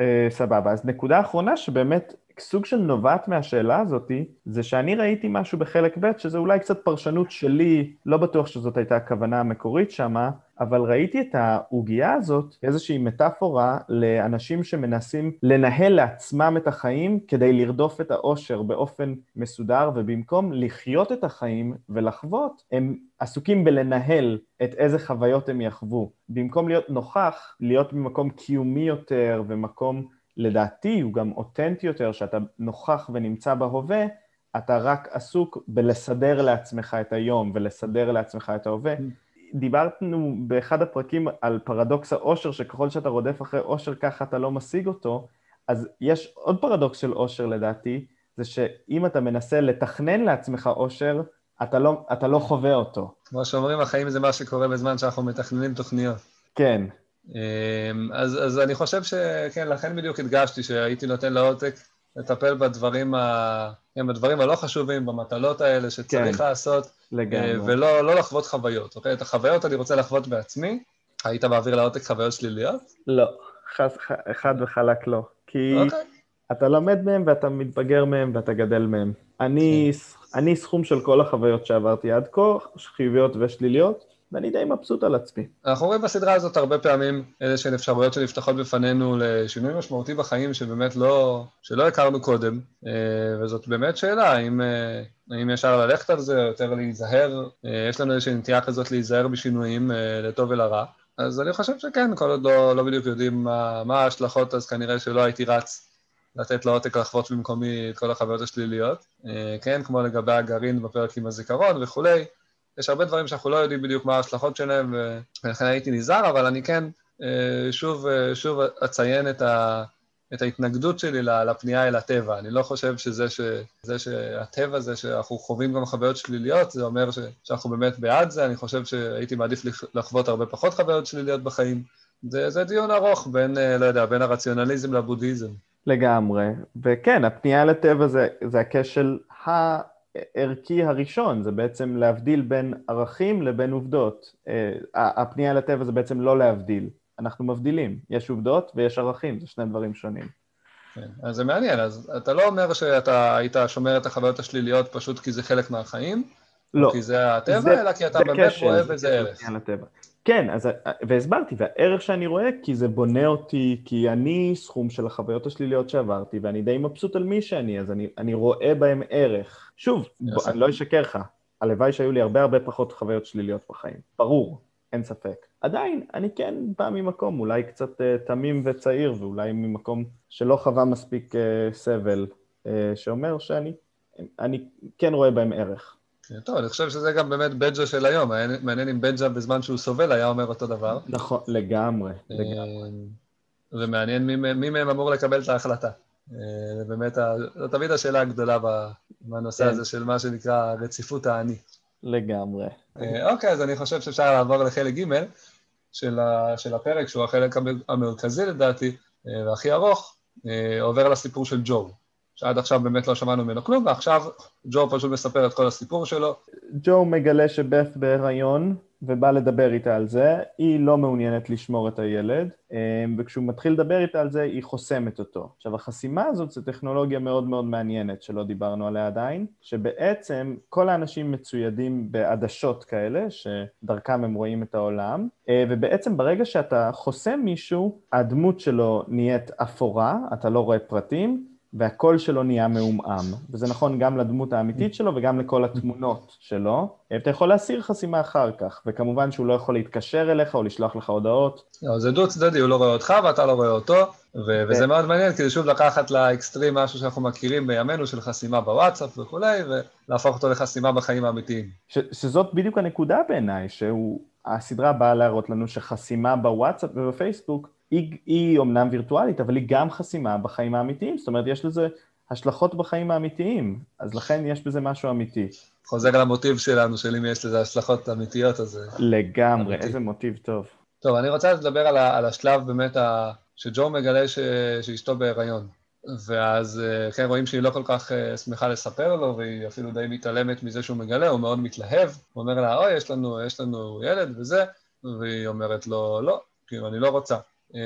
אה, סבבה, אז נקודה אחרונה שבאמת סוג של נובעת מהשאלה הזאתי, זה שאני ראיתי משהו בחלק ב', שזה אולי קצת פרשנות שלי, לא בטוח שזאת הייתה הכוונה המקורית שמה, אבל ראיתי את העוגייה הזאת כאיזושהי מטאפורה לאנשים שמנסים לנהל לעצמם את החיים כדי לרדוף את האושר באופן מסודר, ובמקום לחיות את החיים ולחוות, הם עסוקים בלנהל את איזה חוויות הם יחוו. במקום להיות נוכח, להיות במקום קיומי יותר ומקום לדעתי הוא גם אותנטי יותר, שאתה נוכח ונמצא בהווה, אתה רק עסוק בלסדר לעצמך את היום ולסדר לעצמך את ההווה. דיברנו באחד הפרקים על פרדוקס האושר, שככל שאתה רודף אחרי אושר ככה אתה לא משיג אותו, אז יש עוד פרדוקס של אושר לדעתי, זה שאם אתה מנסה לתכנן לעצמך אושר, אתה לא, אתה לא חווה אותו. כמו שאומרים, החיים זה מה שקורה בזמן שאנחנו מתכננים תוכניות. כן, אז, אז אני חושב שכן, לכן בדיוק הדגשתי שהייתי נותן לעותק לטפל בדברים, ה... כן, בדברים הלא חשובים, במטלות האלה שצריך כן, לעשות, לגמרי. אה, ולא לא לחוות חוויות, אוקיי? את החוויות אני רוצה לחוות בעצמי. היית מעביר לעותק חוויות שליליות? לא, חד, חד וחלק לא. כי אוקיי. אתה לומד מהם ואתה מתבגר מהם ואתה גדל מהם. אני, כן. אני סכום של כל החוויות שעברתי עד כה, חיוביות ושליליות, ואני די מבסוט על עצמי. אנחנו רואים בסדרה הזאת הרבה פעמים איזה שהן אפשרויות שנפתחות בפנינו לשינוי משמעותי בחיים שבאמת לא, שלא הכרנו קודם, אה, וזאת באמת שאלה, האם, אה, האם ישר ללכת על זה, יותר להיזהר, אה, יש לנו איזושהי נטייה כזאת להיזהר בשינויים לטוב ולרע. אז אני חושב שכן, כל עוד לא, לא בדיוק יודעים מה, מה ההשלכות, אז כנראה שלא הייתי רץ לתת לעותק לחוות במקומי את כל החוויות השליליות. כן, כמו לגבי הגרעין בפרק עם הזיכרון וכולי. יש הרבה דברים שאנחנו לא יודעים בדיוק מה ההשלכות שלהם, ולכן הייתי נזהר, אבל אני כן אה, שוב, אה, שוב אציין את, ה, את ההתנגדות שלי לפנייה אל הטבע. אני לא חושב שזה ש, זה שהטבע זה שאנחנו חווים גם חוויות שליליות, זה אומר ש, שאנחנו באמת בעד זה, אני חושב שהייתי מעדיף לחוות הרבה פחות חוויות שליליות בחיים. זה, זה דיון ארוך בין, אה, לא יודע, בין הרציונליזם לבודהיזם. לגמרי, וכן, הפנייה לטבע זה, זה הכשל ה... הערכי הראשון, זה בעצם להבדיל בין ערכים לבין עובדות. אה, הפנייה לטבע זה בעצם לא להבדיל, אנחנו מבדילים, יש עובדות ויש ערכים, זה שני דברים שונים. כן, אז זה מעניין, אז אתה לא אומר שאתה היית שומר את החוויות השליליות פשוט כי זה חלק מהחיים? לא. כי זה הטבע, זה, אלא כי אתה באמת רואה בזה ערך. כן, אז, והסברתי, והערך שאני רואה, כי זה בונה אותי, כי אני סכום של החוויות השליליות שעברתי, ואני די מבסוט על מי שאני, אז אני, אני רואה בהם ערך. שוב, בוא, אני לא אשקר לך, הלוואי שהיו לי הרבה הרבה פחות חוויות שליליות בחיים, ברור, אין ספק. עדיין, אני כן בא ממקום אולי קצת uh, תמים וצעיר, ואולי ממקום שלא חווה מספיק uh, סבל, uh, שאומר שאני אני כן רואה בהם ערך. טוב, אני חושב שזה גם באמת בג'ה של היום, מעניין אם בג'ה בזמן שהוא סובל היה אומר אותו דבר. נכון, לגמרי, לגמרי. ומעניין מי, מי מהם אמור לקבל את ההחלטה. זה באמת, זו תמיד השאלה הגדולה בנושא כן. הזה של מה שנקרא רציפות האני. לגמרי. אוקיי, אז אני חושב שאפשר לעבור לחלק ג', של, ה, של הפרק, שהוא החלק המרכזי לדעתי, והכי ארוך, עובר לסיפור של ג'ו. שעד עכשיו באמת לא שמענו ממנו כלום, ועכשיו ג'ו פשוט מספר את כל הסיפור שלו. ג'ו מגלה שבeth בהיריון, ובא לדבר איתה על זה, היא לא מעוניינת לשמור את הילד, אמ, וכשהוא מתחיל לדבר איתה על זה, היא חוסמת אותו. עכשיו, החסימה הזאת זו טכנולוגיה מאוד מאוד מעניינת, שלא דיברנו עליה עדיין, שבעצם כל האנשים מצוידים בעדשות כאלה, שדרכם הם רואים את העולם, אה, ובעצם ברגע שאתה חוסם מישהו, הדמות שלו נהיית אפורה, אתה לא רואה פרטים, והקול שלו נהיה מעומעם, וזה נכון גם לדמות האמיתית שלו וגם לכל התמונות שלו. אתה יכול להסיר חסימה אחר כך, וכמובן שהוא לא יכול להתקשר אליך או לשלוח לך הודעות. לא, זה דו צדדי, הוא לא רואה אותך ואתה לא רואה אותו, ו- וזה מאוד מעניין, כי זה שוב לקחת לאקסטרים משהו שאנחנו מכירים בימינו של חסימה בוואטסאפ וכולי, ולהפוך אותו לחסימה בחיים האמיתיים. ש- שזאת בדיוק הנקודה בעיניי, שהסדרה באה להראות לנו שחסימה בוואטסאפ ובפייסבוק היא, היא אומנם וירטואלית, אבל היא גם חסימה בחיים האמיתיים, זאת אומרת, יש לזה השלכות בחיים האמיתיים, אז לכן יש בזה משהו אמיתי. חוזר למוטיב שלנו, של אם יש לזה השלכות אמיתיות, אז... לגמרי, אמיתי. איזה מוטיב טוב. טוב, אני רוצה לדבר על, ה, על השלב באמת ה, שג'ו מגלה ש, שאשתו בהיריון. ואז אה, כן, רואים שהיא לא כל כך אה, שמחה לספר לו, והיא אפילו די מתעלמת מזה שהוא מגלה, הוא מאוד מתלהב. הוא אומר לה, אוי, יש לנו, יש לנו ילד וזה, והיא אומרת לו, לא, כאילו, אני לא רוצה. אה,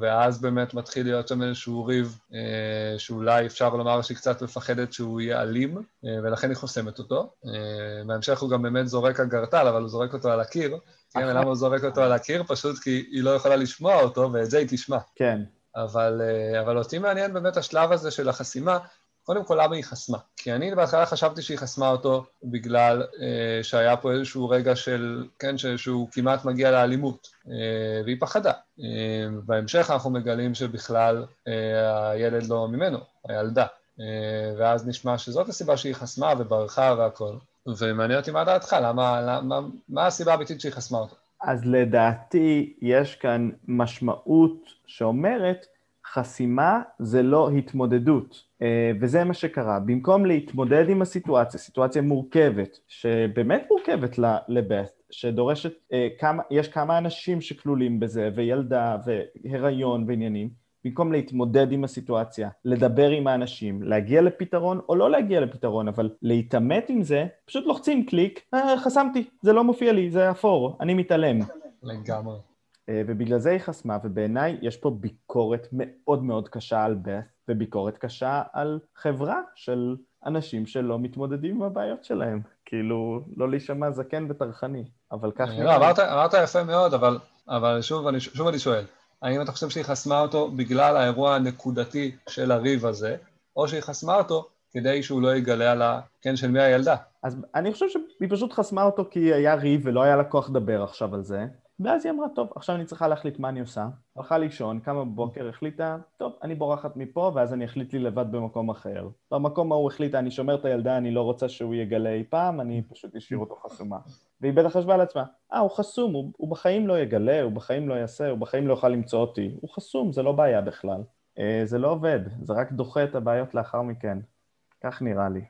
ואז באמת מתחיל להיות שם איזשהו ריב אה, שאולי אפשר לומר שהיא קצת מפחדת שהוא יהיה אלים, אה, ולכן היא חוסמת אותו. בהמשך הוא גם באמת זורק אגרטל, אבל הוא זורק אותו על הקיר. כן, למה הוא זורק אותו על הקיר? פשוט כי היא לא יכולה לשמוע אותו, ואת זה היא תשמע. כן. אבל, אבל אותי מעניין באמת השלב הזה של החסימה, קודם כל, למה היא חסמה? כי אני בהתחלה חשבתי שהיא חסמה אותו בגלל אה, שהיה פה איזשהו רגע של, כן, שהוא כמעט מגיע לאלימות, אה, והיא פחדה. אה, בהמשך אנחנו מגלים שבכלל אה, הילד לא ממנו, הילדה. אה, ואז נשמע שזאת הסיבה שהיא חסמה וברחה והכל. ומעניין אותי מה דעתך, למה, למה, מה הסיבה האמיתית שהיא חסמה אותו? אז לדעתי יש כאן משמעות שאומרת חסימה זה לא התמודדות, אה, וזה מה שקרה. במקום להתמודד עם הסיטואציה, סיטואציה מורכבת, שבאמת מורכבת לבית, שדורשת, אה, יש כמה אנשים שכלולים בזה, וילדה, והיריון ועניינים, במקום להתמודד עם הסיטואציה, לדבר עם האנשים, להגיע לפתרון או לא להגיע לפתרון, אבל להתעמת עם זה, פשוט לוחצים קליק, אה, חסמתי, זה לא מופיע לי, זה אפור, אני מתעלם. לגמרי. אה, ובגלל זה היא חסמה, ובעיניי יש פה ביקורת מאוד מאוד קשה על בת, וביקורת קשה על חברה של אנשים שלא מתמודדים עם הבעיות שלהם. כאילו, לא להישמע זקן וטרחני, אבל כך אה, לא, אמרת, אמרת יפה מאוד, אבל, אבל שוב, אני, שוב אני שואל, האם אתה חושב שהיא חסמה אותו בגלל האירוע הנקודתי של הריב הזה, או שהיא חסמה אותו כדי שהוא לא יגלה על ה... כן, של מי הילדה? אז אני חושב שהיא פשוט חסמה אותו כי היה ריב ולא היה לה כוח לדבר עכשיו על זה, ואז היא אמרה, טוב, עכשיו אני צריכה להחליט מה אני עושה. הלכה לישון, קמה בבוקר, החליטה, טוב, אני בורחת מפה, ואז אני אחליט לי לבד במקום אחר. במקום ההוא החליטה, אני שומר את הילדה, אני לא רוצה שהוא יגלה אי פעם, אני פשוט אשאיר אותו חסומה. והיא בטח חשבה לעצמה, אה, הוא חסום, הוא, הוא בחיים לא יגלה, הוא בחיים לא יעשה, הוא בחיים לא יוכל למצוא אותי. הוא חסום, זה לא בעיה בכלל. אה, זה לא עובד, זה רק דוחה את הבעיות לאחר מכן. כך נראה לי.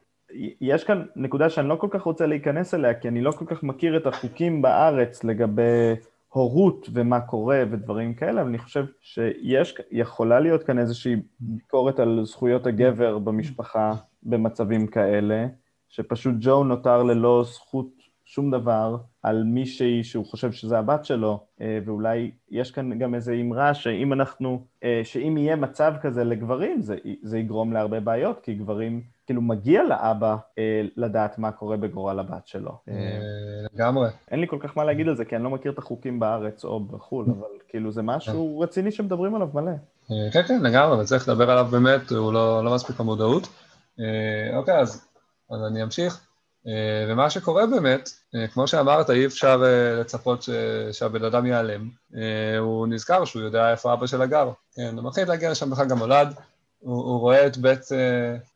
יש כאן נקודה שאני לא כל כך רוצה להיכנס אליה, כי אני לא כל כך מכיר את החוקים בארץ לגבי הורות ומה קורה ודברים כאלה, אבל אני חושב שיש, יכולה להיות כאן איזושהי ביקורת על זכויות הגבר במשפחה במצבים כאלה, שפשוט ג'ו נותר ללא זכות שום דבר על מישהי שהוא חושב שזה הבת שלו, אה, ואולי יש כאן גם איזו אמרה שאם אנחנו, אה, שאם יהיה מצב כזה לגברים, זה, זה יגרום להרבה בעיות, כי גברים כאילו מגיע לאבא אה, לדעת מה קורה בגורל הבת שלו. לגמרי. אין לי כל כך מה להגיד על זה, כי אני לא מכיר את החוקים בארץ או בחו"ל, אבל כאילו זה משהו רציני שמדברים עליו מלא. כן, כן, לגמרי, וצריך לדבר עליו באמת, הוא לא, לא מספיק המודעות. אוקיי, אז, אז אני אמשיך. אה, ומה שקורה באמת, אה, כמו שאמרת, אי אפשר אה, לצפות ש... שהבן אדם ייעלם. הוא נזכר שהוא יודע איפה אבא שלה גר. כן, הוא מתחיל להגיע לשם בחג המולד, הוא, הוא רואה את בית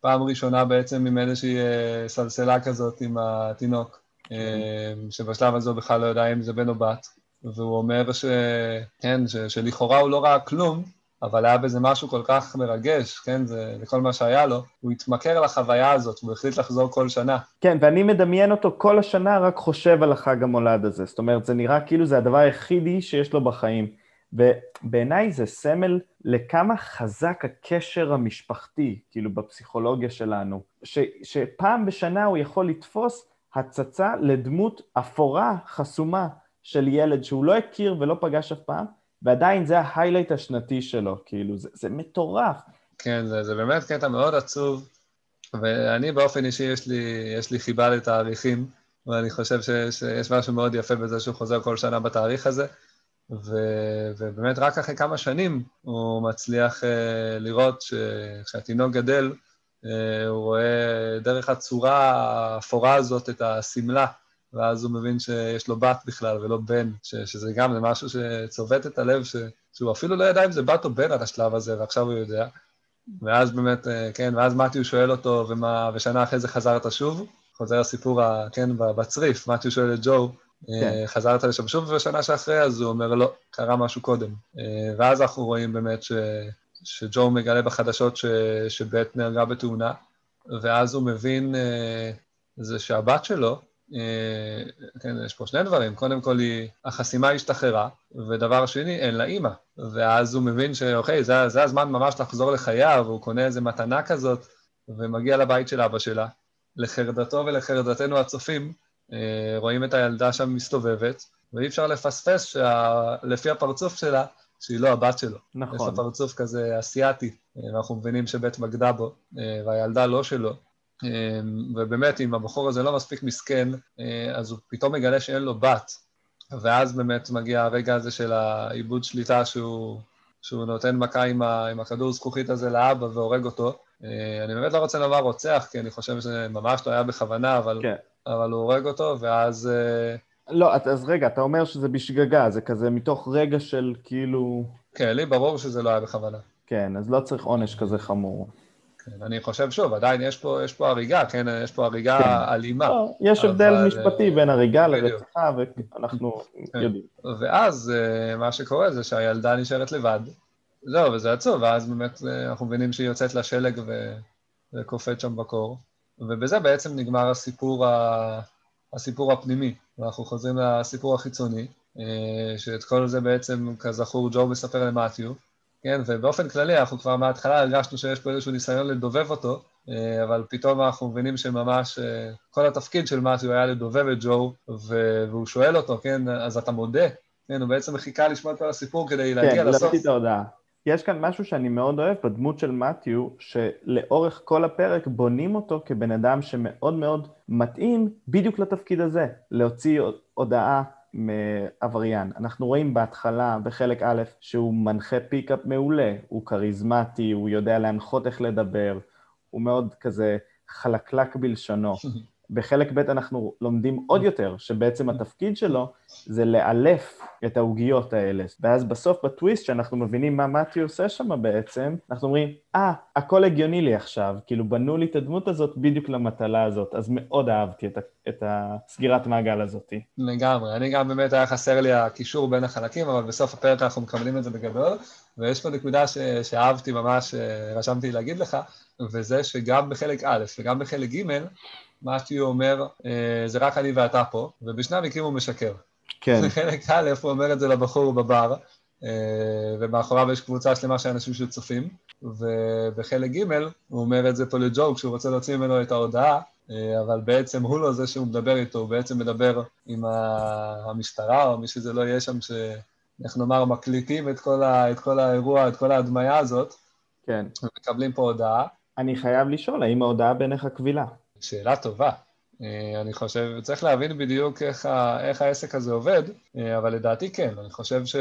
פעם ראשונה בעצם עם איזושהי סלסלה כזאת עם התינוק, אה, שבשלב הזה הוא בכלל לא יודע אם זה בן או בת, והוא אומר ש... כן, ש, שלכאורה הוא לא ראה כלום, אבל היה בזה משהו כל כך מרגש, כן, זה לכל מה שהיה לו, הוא התמכר לחוויה הזאת, הוא החליט לחזור כל שנה. כן, ואני מדמיין אותו כל השנה, רק חושב על החג המולד הזה. זאת אומרת, זה נראה כאילו זה הדבר היחידי שיש לו בחיים. ובעיניי זה סמל לכמה חזק הקשר המשפחתי, כאילו בפסיכולוגיה שלנו, ש, שפעם בשנה הוא יכול לתפוס הצצה לדמות אפורה, חסומה, של ילד שהוא לא הכיר ולא פגש אף פעם, ועדיין זה ההיילייט השנתי שלו, כאילו, זה, זה מטורף. כן, זה, זה באמת קטע מאוד עצוב, ואני באופן אישי, יש לי, יש לי חיבה לתאריכים, ואני חושב ש, שיש משהו מאוד יפה בזה שהוא חוזר כל שנה בתאריך הזה, ו, ובאמת רק אחרי כמה שנים הוא מצליח uh, לראות שכשהתינוק גדל, uh, הוא רואה דרך הצורה האפורה הזאת את השמלה ואז הוא מבין שיש לו בת בכלל ולא בן, ש, שזה גם זה משהו שצובט את הלב, ש, שהוא אפילו לא ידע אם זה בת או בן עד השלב הזה, ועכשיו הוא יודע. ואז באמת, אה, כן, ואז מתיו שואל אותו, ומה, ושנה אחרי זה חזרת שוב, חוזר הסיפור, כן, בצריף, מתיו שואל את ג'ו, אה, כן. חזרת לשם שוב בשנה שאחרי, אז הוא אומר, לא, קרה משהו קודם. אה, ואז אנחנו רואים באמת ש, שג'ו מגלה בחדשות ש, שבית נהרגה בתאונה, ואז הוא מבין זה שהבת שלו, כן, יש פה שני דברים, קודם כל היא, החסימה השתחררה, ודבר שני, אין לה אימא. ואז הוא מבין שאוקיי, זה, זה הזמן ממש לחזור לחייו, הוא קונה איזה מתנה כזאת, ומגיע לבית של אבא שלה. לחרדתו ולחרדתנו הצופים, אה, רואים את הילדה שם מסתובבת, ואי אפשר לפספס שלפי הפרצוף שלה, שהיא לא הבת שלו. נכון. יש לה פרצוף כזה אסיאתי, אה, ואנחנו מבינים שבית בגדה בו, והילדה לא שלו. אמ, ובאמת, אם הבחור הזה לא מספיק מסכן, אה, אז הוא פתאום מגלה שאין לו בת. ואז באמת מגיע הרגע הזה של העיבוד שליטה שהוא, שהוא נותן מכה עם, ה, עם הכדור זכוכית הזה לאבא והורג אותו. אה, אני באמת לא רוצה לומר רוצח, כי אני חושב שזה ממש לא היה בכוונה, אבל, כן. אבל הוא הורג אותו, ואז... אה, לא, אז רגע, אתה אומר שזה בשגגה, זה כזה מתוך רגע של כאילו... כן, לי ברור שזה לא היה בכוונה. כן, אז לא צריך עונש כזה חמור. אני חושב, שוב, עדיין יש פה, יש פה הריגה, כן? יש פה הריגה כן. אלימה. לא, יש אבל... הבדל משפטי בין הריגה לרצחה, ואנחנו כן. יודעים. ואז אה, מה שקורה זה שהילדה נשארת לבד. זהו, וזה עצוב, ואז באמת אה, אנחנו מבינים שהיא יוצאת לשלג ו... וקופאת שם בקור. ובזה בעצם נגמר הסיפור, ה... הסיפור הפנימי. ואנחנו חוזרים לסיפור החיצוני, אה, שאת כל זה בעצם, כזכור, ג'ו מספר למתיו. כן, ובאופן כללי אנחנו כבר מההתחלה הרגשנו שיש פה איזשהו ניסיון לדובב אותו, אה, אבל פתאום אנחנו מבינים שממש אה, כל התפקיד של מתיו היה לדובב את ג'ו, והוא שואל אותו, כן, אז אתה מודה? כן, הוא בעצם חיכה לשמוע את כל הסיפור כדי כן, להגיע לסוף. כן, לא את ההודעה. יש כאן משהו שאני מאוד אוהב בדמות של מתיו, שלאורך כל הפרק בונים אותו כבן אדם שמאוד מאוד מתאים בדיוק לתפקיד הזה, להוציא הודעה מעבריין. אנחנו רואים בהתחלה, בחלק א', שהוא מנחה פיקאפ מעולה, הוא כריזמטי, הוא יודע להנחות איך לדבר, הוא מאוד כזה חלקלק בלשונו. בחלק ב' אנחנו לומדים עוד יותר, שבעצם התפקיד שלו זה לאלף את העוגיות האלה. ואז בסוף בטוויסט, שאנחנו מבינים מה מתי עושה שם בעצם, אנחנו אומרים, אה, ah, הכל הגיוני לי עכשיו, כאילו בנו לי את הדמות הזאת בדיוק למטלה הזאת, אז מאוד אהבתי את, את הסגירת מעגל הזאת. לגמרי, אני גם באמת היה חסר לי הקישור בין החלקים, אבל בסוף הפרק אנחנו מקבלים את זה בגדול, ויש פה נקודה ש, שאהבתי ממש, אה, רשמתי להגיד לך, וזה שגם בחלק א' וגם בחלק ג', מה שהוא אומר, אה, זה רק אני ואתה פה, ובשני המקרים הוא משקר. כן. בחלק א', הוא אומר את זה לבחור בבר, אה, ומאחוריו יש קבוצה שלמה של אנשים שצופים, ובחלק ג' הוא אומר את זה פה לג'ו כשהוא רוצה להוציא ממנו את ההודעה, אה, אבל בעצם הוא לא זה שהוא מדבר איתו, הוא בעצם מדבר עם המשטרה, או מי שזה לא יהיה שם, ש... איך נאמר, מקליטים את כל, ה... את כל האירוע, את כל ההדמיה הזאת, כן. ומקבלים פה הודעה. אני חייב לשאול, האם ההודעה בעיניך קבילה? שאלה טובה. אה, אני חושב, צריך להבין בדיוק איך, ה, איך העסק הזה עובד, אה, אבל לדעתי כן, אני חושב ש...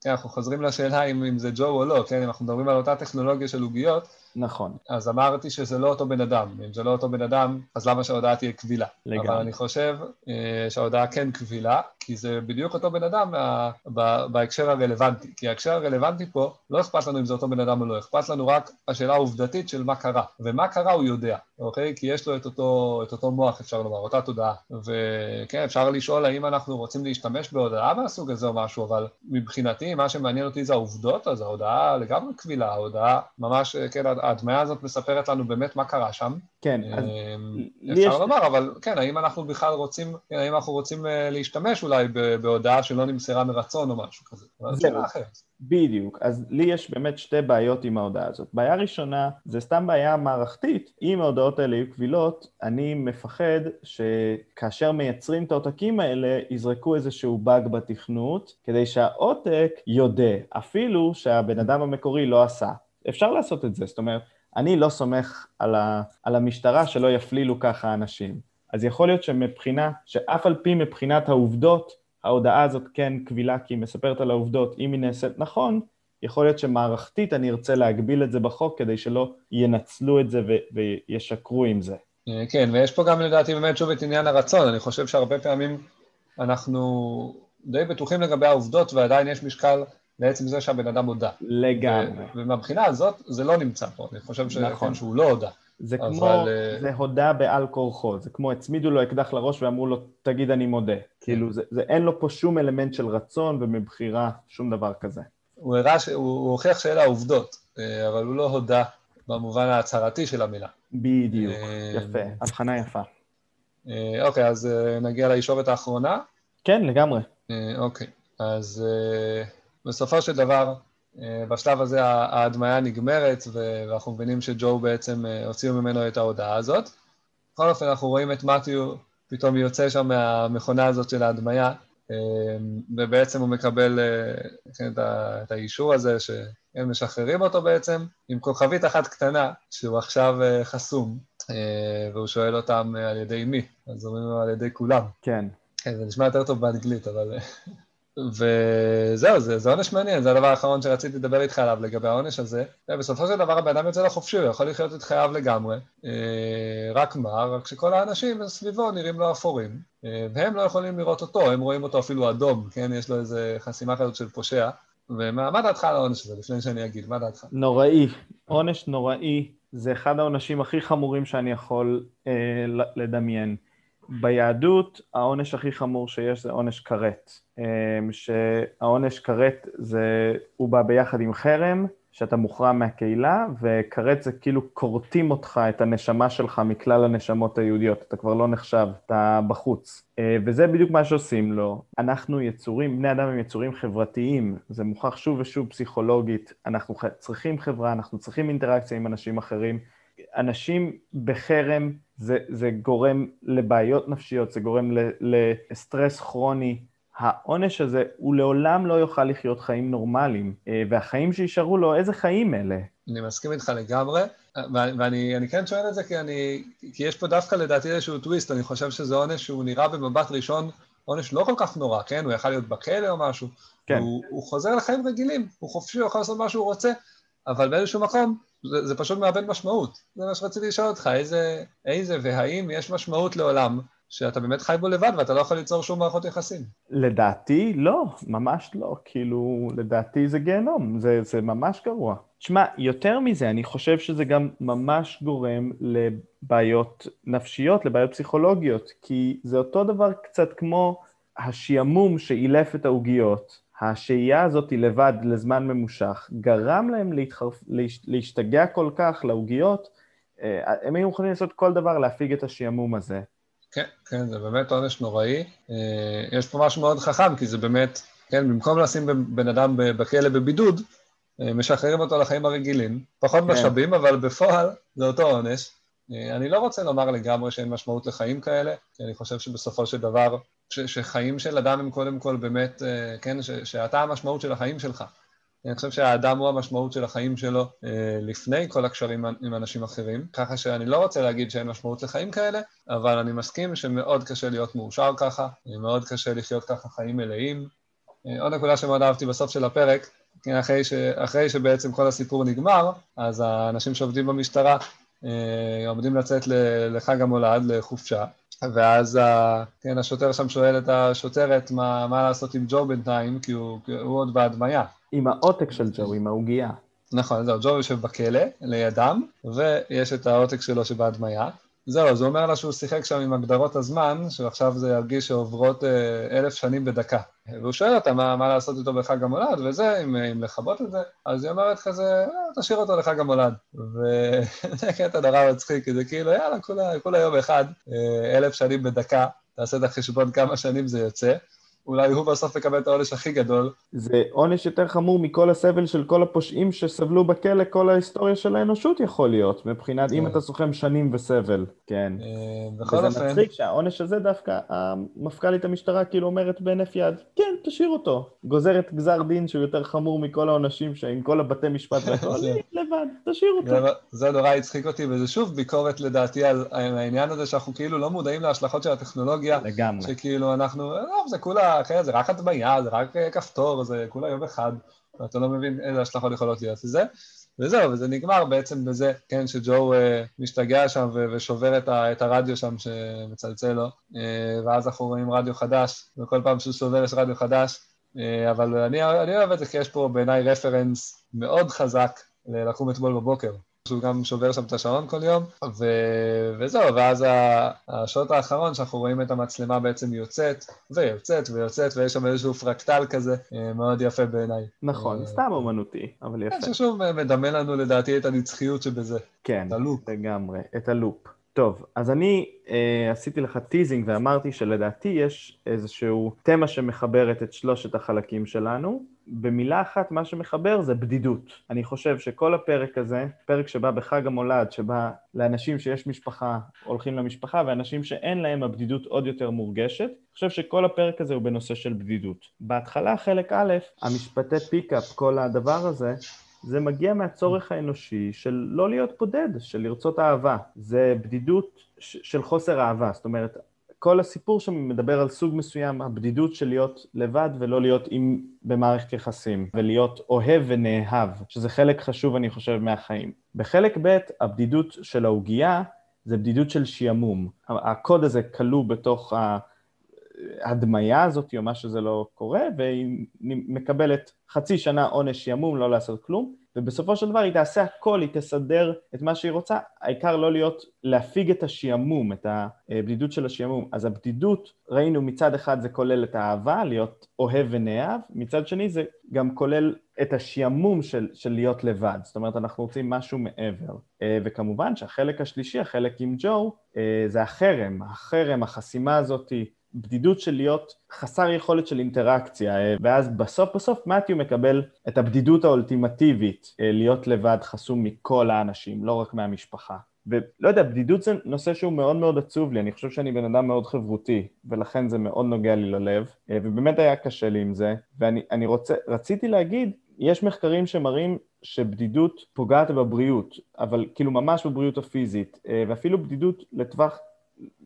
כן, אנחנו חוזרים לשאלה אם, אם זה ג'ו או לא, כן, אם אנחנו מדברים על אותה טכנולוגיה של עוגיות, נכון. אז אמרתי שזה לא אותו בן אדם. אם זה לא אותו בן אדם, אז למה שההודעה תהיה קבילה? לגמרי. אבל אני חושב אה, שההודעה כן קבילה, כי זה בדיוק אותו בן אדם מה, ב, בהקשר הרלוונטי. כי ההקשר הרלוונטי פה, לא אכפת לנו אם זה אותו בן אדם או לא, אכפת לנו רק השאלה העובדתית של מה קרה. ומה קרה הוא יודע, אוקיי? כי יש לו את אותו, את אותו מוח, אפשר לומר, אותה תודעה. וכן, אפשר לשאול האם אנחנו רוצים להשתמש בהודעה מהסוג הזה או משהו, אבל מבחינתי, מבחינתי, מה שמעניין אותי זה העובדות, אז ההודעה לגמרי קבילה, ההודעה ממש, כן, ההדמיה הזאת מספרת לנו באמת מה קרה שם. כן, אז אמ, אפשר לומר, אבל כן, האם אנחנו בכלל רוצים, כן, האם אנחנו רוצים אה, להשתמש אולי בהודעה שלא נמסרה מרצון או משהו כזה? שאלה אחרת. בדיוק, אז לי יש באמת שתי בעיות עם ההודעה הזאת. בעיה ראשונה, זה סתם בעיה מערכתית. אם ההודעות האלה יהיו קבילות, אני מפחד שכאשר מייצרים את העותקים האלה, יזרקו איזשהו באג בתכנות, כדי שהעותק יודה, אפילו שהבן אדם המקורי לא עשה. אפשר לעשות את זה, זאת אומרת, אני לא סומך על, ה, על המשטרה שלא יפלילו ככה אנשים. אז יכול להיות שמבחינה, שאף על פי מבחינת העובדות, ההודעה הזאת כן קבילה כי היא מספרת על העובדות, אם היא נעשית נכון, יכול להיות שמערכתית אני ארצה להגביל את זה בחוק כדי שלא ינצלו את זה ו- וישקרו עם זה. אה, כן, ויש פה גם לדעתי באמת שוב את עניין הרצון, אני חושב שהרבה פעמים אנחנו די בטוחים לגבי העובדות ועדיין יש משקל לעצם זה שהבן אדם הודה. לגמרי. ומהבחינה הזאת זה לא נמצא פה, אני חושב. נכון. שהוא לא הודה. זה אבל... כמו, אה, זה הודה בעל כורחו, זה כמו הצמידו לו אקדח לראש ואמרו לו, תגיד אני מודה. כן. כאילו, זה, זה, אין לו פה שום אלמנט של רצון ומבחירה, שום דבר כזה. הוא הראה, ש... הוא הוכיח שאלה העובדות, אה, אבל הוא לא הודה במובן ההצהרתי של המילה. בדיוק, אה, יפה, הבחנה יפה. אוקיי, אז נגיע לישורת האחרונה? כן, לגמרי. אוקיי, אז בסופו של דבר, בשלב הזה ההדמיה נגמרת, ואנחנו מבינים שג'ו בעצם אה, הוציאו ממנו את ההודעה הזאת. בכל אופן, אנחנו רואים את מתיו פתאום יוצא שם מהמכונה הזאת של ההדמיה, אה, ובעצם הוא מקבל כן, את האישור הזה שהם משחררים אותו בעצם, עם כוכבית אחת קטנה, שהוא עכשיו חסום, והוא שואל אותם על ידי מי, אז אומרים לו על ידי כולם. כן. כן, זה נשמע יותר טוב באנגלית, אבל וזהו, זה, זה עונש מעניין, זה הדבר האחרון שרציתי לדבר איתך עליו לגבי העונש הזה. בסופו של דבר הבן אדם יוצא לחופשי, הוא יכול לחיות את חייו לגמרי. אה, רק מה, רק שכל האנשים סביבו נראים לו אפורים, אה, והם לא יכולים לראות אותו, הם רואים אותו אפילו אדום, כן? יש לו איזה חסימה כזאת של פושע. ומה דעתך על העונש הזה, לפני שאני אגיד, מה דעתך? נוראי, עונש נוראי, זה אחד העונשים הכי חמורים שאני יכול אה, לדמיין. ביהדות העונש הכי חמור שיש זה עונש כרת. אמ, שהעונש כרת זה, הוא בא ביחד עם חרם, שאתה מוחרם מהקהילה, וכרת זה כאילו כורתים אותך, את הנשמה שלך מכלל הנשמות היהודיות, אתה כבר לא נחשב, אתה בחוץ. אה, וזה בדיוק מה שעושים לו. אנחנו יצורים, בני אדם הם יצורים חברתיים, זה מוכח שוב ושוב פסיכולוגית, אנחנו צריכים חברה, אנחנו צריכים אינטראקציה עם אנשים אחרים. אנשים בחרם זה, זה גורם לבעיות נפשיות, זה גורם לסטרס כרוני. העונש הזה, הוא לעולם לא יוכל לחיות חיים נורמליים, אה, והחיים שישארו לו, איזה חיים אלה? אני מסכים איתך לגמרי, ואני כן שואל את זה כי, אני, כי יש פה דווקא לדעתי איזשהו טוויסט, אני חושב שזה עונש שהוא נראה במבט ראשון עונש לא כל כך נורא, כן? הוא יכל להיות בכלא או משהו. כן. הוא, הוא חוזר לחיים רגילים, הוא חופשי, הוא יכול לעשות מה שהוא רוצה, אבל באיזשהו מקום זה, זה פשוט מאבד משמעות. זה מה שרציתי לשאול אותך, איזה, איזה והאם יש משמעות לעולם שאתה באמת חי בו לבד ואתה לא יכול ליצור שום מערכות יחסים. לדעתי לא, ממש לא. כאילו, לדעתי זה גיהנום, זה, זה ממש גרוע. תשמע, יותר מזה, אני חושב שזה גם ממש גורם לבעיות נפשיות, לבעיות פסיכולוגיות, כי זה אותו דבר קצת כמו השעמום שאילף את העוגיות, השהייה הזאת לבד לזמן ממושך גרם להם להתחרפ... להש... להשתגע כל כך לעוגיות, אה, הם היו מוכנים לעשות כל דבר להפיג את השעמום הזה. כן, כן, זה באמת עונש נוראי. אה, יש פה משהו מאוד חכם, כי זה באמת, כן, במקום לשים בן אדם בכלא בבידוד, אה, משחררים אותו לחיים הרגילים. פחות כן. משאבים, אבל בפועל זה אותו עונש. אני לא רוצה לומר לגמרי שאין משמעות לחיים כאלה, כי אני חושב שבסופו של דבר ש, שחיים של אדם הם קודם כל באמת, אה, כן, ש, שאתה המשמעות של החיים שלך. אני חושב שהאדם הוא המשמעות של החיים שלו אה, לפני כל הקשרים עם אנשים אחרים, ככה שאני לא רוצה להגיד שאין משמעות לחיים כאלה, אבל אני מסכים שמאוד קשה להיות מאושר ככה, מאוד קשה לחיות ככה חיים מלאים. אה, עוד נקודה שמאוד אהבתי בסוף של הפרק, כן, אחרי, ש, אחרי שבעצם כל הסיפור נגמר, אז האנשים שעובדים במשטרה עומדים לצאת לחג המולד, לחופשה, ואז כן, השוטר שם שואל את השוטרת מה, מה לעשות עם ג'ו בינתיים, כי הוא, הוא עוד בהדמיה. עם העותק של ג'ו, עם העוגייה. נכון, זהו, ג'ו יושב בכלא לידם, ויש את העותק שלו שבהדמיה. זהו, הוא אומר לה שהוא שיחק שם עם הגדרות הזמן, שעכשיו זה ירגיש שעוברות אה, אלף שנים בדקה. והוא שואל אותה מה, מה לעשות איתו בחג המולד וזה, אם, אם לכבות את זה, אז היא אומרת כזה, אה, תשאיר אותו לחג המולד. וזה קטע נורא מצחיק, כי זה כאילו, יאללה, כולה, כולה יום אחד, אה, אלף שנים בדקה, תעשה את החשבון כמה שנים זה יוצא. אולי הוא בסוף יקבל את העונש הכי גדול. זה עונש יותר חמור מכל הסבל של כל הפושעים שסבלו בכלא כל ההיסטוריה של האנושות יכול להיות, מבחינת אם כן. אתה סוכם שנים וסבל, כן. אה, בכל וזה אופן, מצחיק שהעונש הזה דווקא, המפכ"לית המשטרה כאילו אומרת בהינף יד, כן, תשאיר אותו. גוזרת גזר דין שהוא יותר חמור מכל העונשים שעם כל הבתי משפט והכל, לבד, תשאיר אותו. זה- זה נורא הצחיק אותי, וזה שוב ביקורת לדעתי על העניין הזה שאנחנו כאילו לא מודעים להשלכות של הטכנולוגיה, לגמרי. שכאילו אנחנו, לא, זה כולה, אחרת, זה רק הדמיה, זה רק אה, כפתור, זה כולה יום אחד, ואתה לא מבין איזה השלכות יכולות להיות לזה. וזהו, וזה נגמר בעצם בזה, כן, שג'ו אה, משתגע שם ו- ושובר את, ה- את הרדיו שם שמצלצל לו, אה, ואז אנחנו רואים רדיו חדש, וכל פעם שהוא שובר יש רדיו חדש, אה, אבל אני, אני אוהב את זה כי יש פה בעיניי רפרנס מאוד חזק ללקום אתמול בבוקר. שהוא גם שובר שם את השעון כל יום, ו... וזהו, ואז ה- השוט האחרון שאנחנו רואים את המצלמה בעצם יוצאת, ויוצאת ויוצאת, ויש שם איזשהו פרקטל כזה, אה, מאוד יפה בעיניי. נכון, אה, סתם אומנותי, אבל יפה. כן, ששוב אה, מדמה לנו לדעתי את הנצחיות שבזה. כן, את הלופ. לגמרי, את הלופ. טוב, אז אני אה, עשיתי לך teasing ואמרתי שלדעתי יש איזשהו תמה שמחברת את שלושת החלקים שלנו. במילה אחת, מה שמחבר זה בדידות. אני חושב שכל הפרק הזה, פרק שבא בחג המולד, שבא לאנשים שיש משפחה, הולכים למשפחה, ואנשים שאין להם הבדידות עוד יותר מורגשת, אני חושב שכל הפרק הזה הוא בנושא של בדידות. בהתחלה, חלק א', המשפטי פיקאפ, כל הדבר הזה, זה מגיע מהצורך האנושי של לא להיות בודד, של לרצות אהבה. זה בדידות של חוסר אהבה. זאת אומרת, כל הסיפור שם מדבר על סוג מסוים, הבדידות של להיות לבד ולא להיות עם, במערכת יחסים, ולהיות אוהב ונאהב, שזה חלק חשוב, אני חושב, מהחיים. בחלק ב', הבדידות של העוגייה זה בדידות של שעמום. הקוד הזה כלוא בתוך ה... ההדמיה הזאת, או מה שזה לא קורה, והיא מקבלת חצי שנה עונש שעמום, לא לעשות כלום, ובסופו של דבר היא תעשה הכל, היא תסדר את מה שהיא רוצה, העיקר לא להיות, להפיג את השעמום, את הבדידות של השעמום. אז הבדידות, ראינו מצד אחד זה כולל את האהבה, להיות אוהב ונאהב, מצד שני זה גם כולל את השעמום של, של להיות לבד, זאת אומרת אנחנו רוצים משהו מעבר. אה, וכמובן שהחלק השלישי, החלק עם ג'ו, אה, זה החרם, החרם, החסימה הזאתי, בדידות של להיות חסר יכולת של אינטראקציה, אה, ואז בסוף בסוף מתיו מקבל את הבדידות האולטימטיבית, אה, להיות לבד חסום מכל האנשים, לא רק מהמשפחה. ולא יודע, בדידות זה נושא שהוא מאוד מאוד עצוב לי, אני חושב שאני בן אדם מאוד חברותי, ולכן זה מאוד נוגע לי ללב, אה, ובאמת היה קשה לי עם זה, ואני אני רוצה, רציתי להגיד, יש מחקרים שמראים שבדידות פוגעת בבריאות, אבל כאילו ממש בבריאות הפיזית, ואפילו בדידות לטווח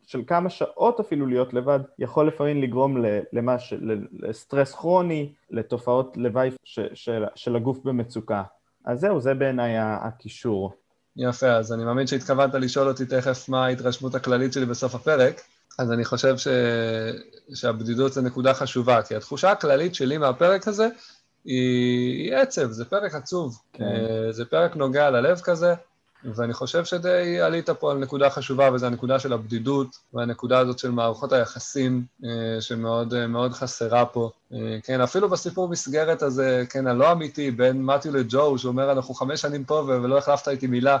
של כמה שעות אפילו להיות לבד, יכול לפעמים לגרום ל- למה ש... ל- לסטרס כרוני, לתופעות לוואי. של... של הגוף במצוקה. אז זהו, זה בעיניי הקישור. יפה, אז אני מאמין שהתכוונת לשאול אותי תכף מה ההתרשמות הכללית שלי בסוף הפרק, אז אני חושב ש... שהבדידות זה נקודה חשובה, כי התחושה הכללית שלי מהפרק הזה היא, היא עצב, זה פרק עצוב. כן. אה, זה פרק נוגע ללב כזה, ואני חושב שדי עלית פה על נקודה חשובה, וזו הנקודה של הבדידות, והנקודה הזאת של מערכות היחסים, אה, שמאוד אה, מאוד חסרה פה. אה, כן, אפילו בסיפור מסגרת הזה, כן, הלא אמיתי, בין מתיו לג'ו, שאומר, אנחנו חמש שנים פה ולא החלפת איתי מילה,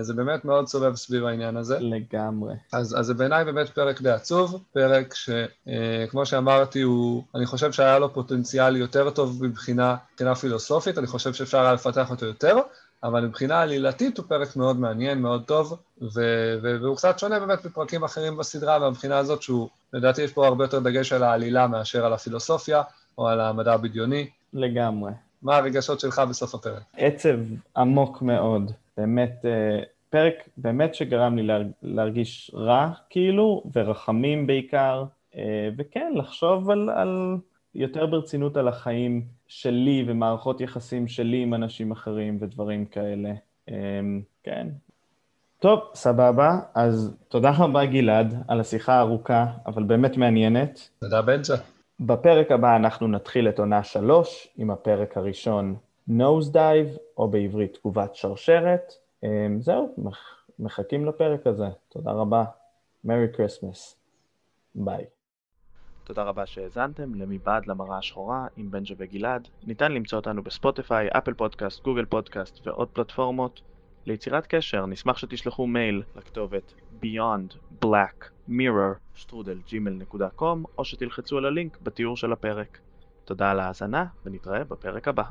זה באמת מאוד סובב סביב העניין הזה. לגמרי. אז, אז זה בעיניי באמת פרק די עצוב, פרק שכמו שאמרתי, הוא, אני חושב שהיה לו פוטנציאל יותר טוב מבחינה, מבחינה פילוסופית, אני חושב שאפשר היה לפתח אותו יותר, אבל מבחינה עלילתית הוא פרק מאוד מעניין, מאוד טוב, ו, והוא קצת שונה באמת מפרקים אחרים בסדרה, מהבחינה הזאת שהוא, לדעתי יש פה הרבה יותר דגש על העלילה מאשר על הפילוסופיה או על המדע הבדיוני. לגמרי. מה הרגשות שלך בסוף הפרק? עצב עמוק מאוד, באמת, אה, פרק באמת שגרם לי להר- להרגיש רע, כאילו, ורחמים בעיקר, אה, וכן, לחשוב על, על יותר ברצינות על החיים שלי ומערכות יחסים שלי עם אנשים אחרים ודברים כאלה. אה, כן. טוב, סבבה, אז תודה רבה גלעד על השיחה הארוכה, אבל באמת מעניינת. תודה בנג'ה. בפרק הבא אנחנו נתחיל את עונה שלוש עם הפרק הראשון Nose Dive, או בעברית תגובת שרשרת. אמ, זהו, מחכים לפרק הזה. תודה רבה. Merry Christmas. bye. תודה רבה שהאזנתם ל"מבעד למראה השחורה" עם בנג'ה וגלעד. ניתן למצוא אותנו בספוטיפיי, אפל פודקאסט, גוגל פודקאסט ועוד פלטפורמות. ליצירת קשר נשמח שתשלחו מייל לכתובת beyondblackmirror.gmail.com או שתלחצו על הלינק בתיאור של הפרק. תודה על ההאזנה ונתראה בפרק הבא.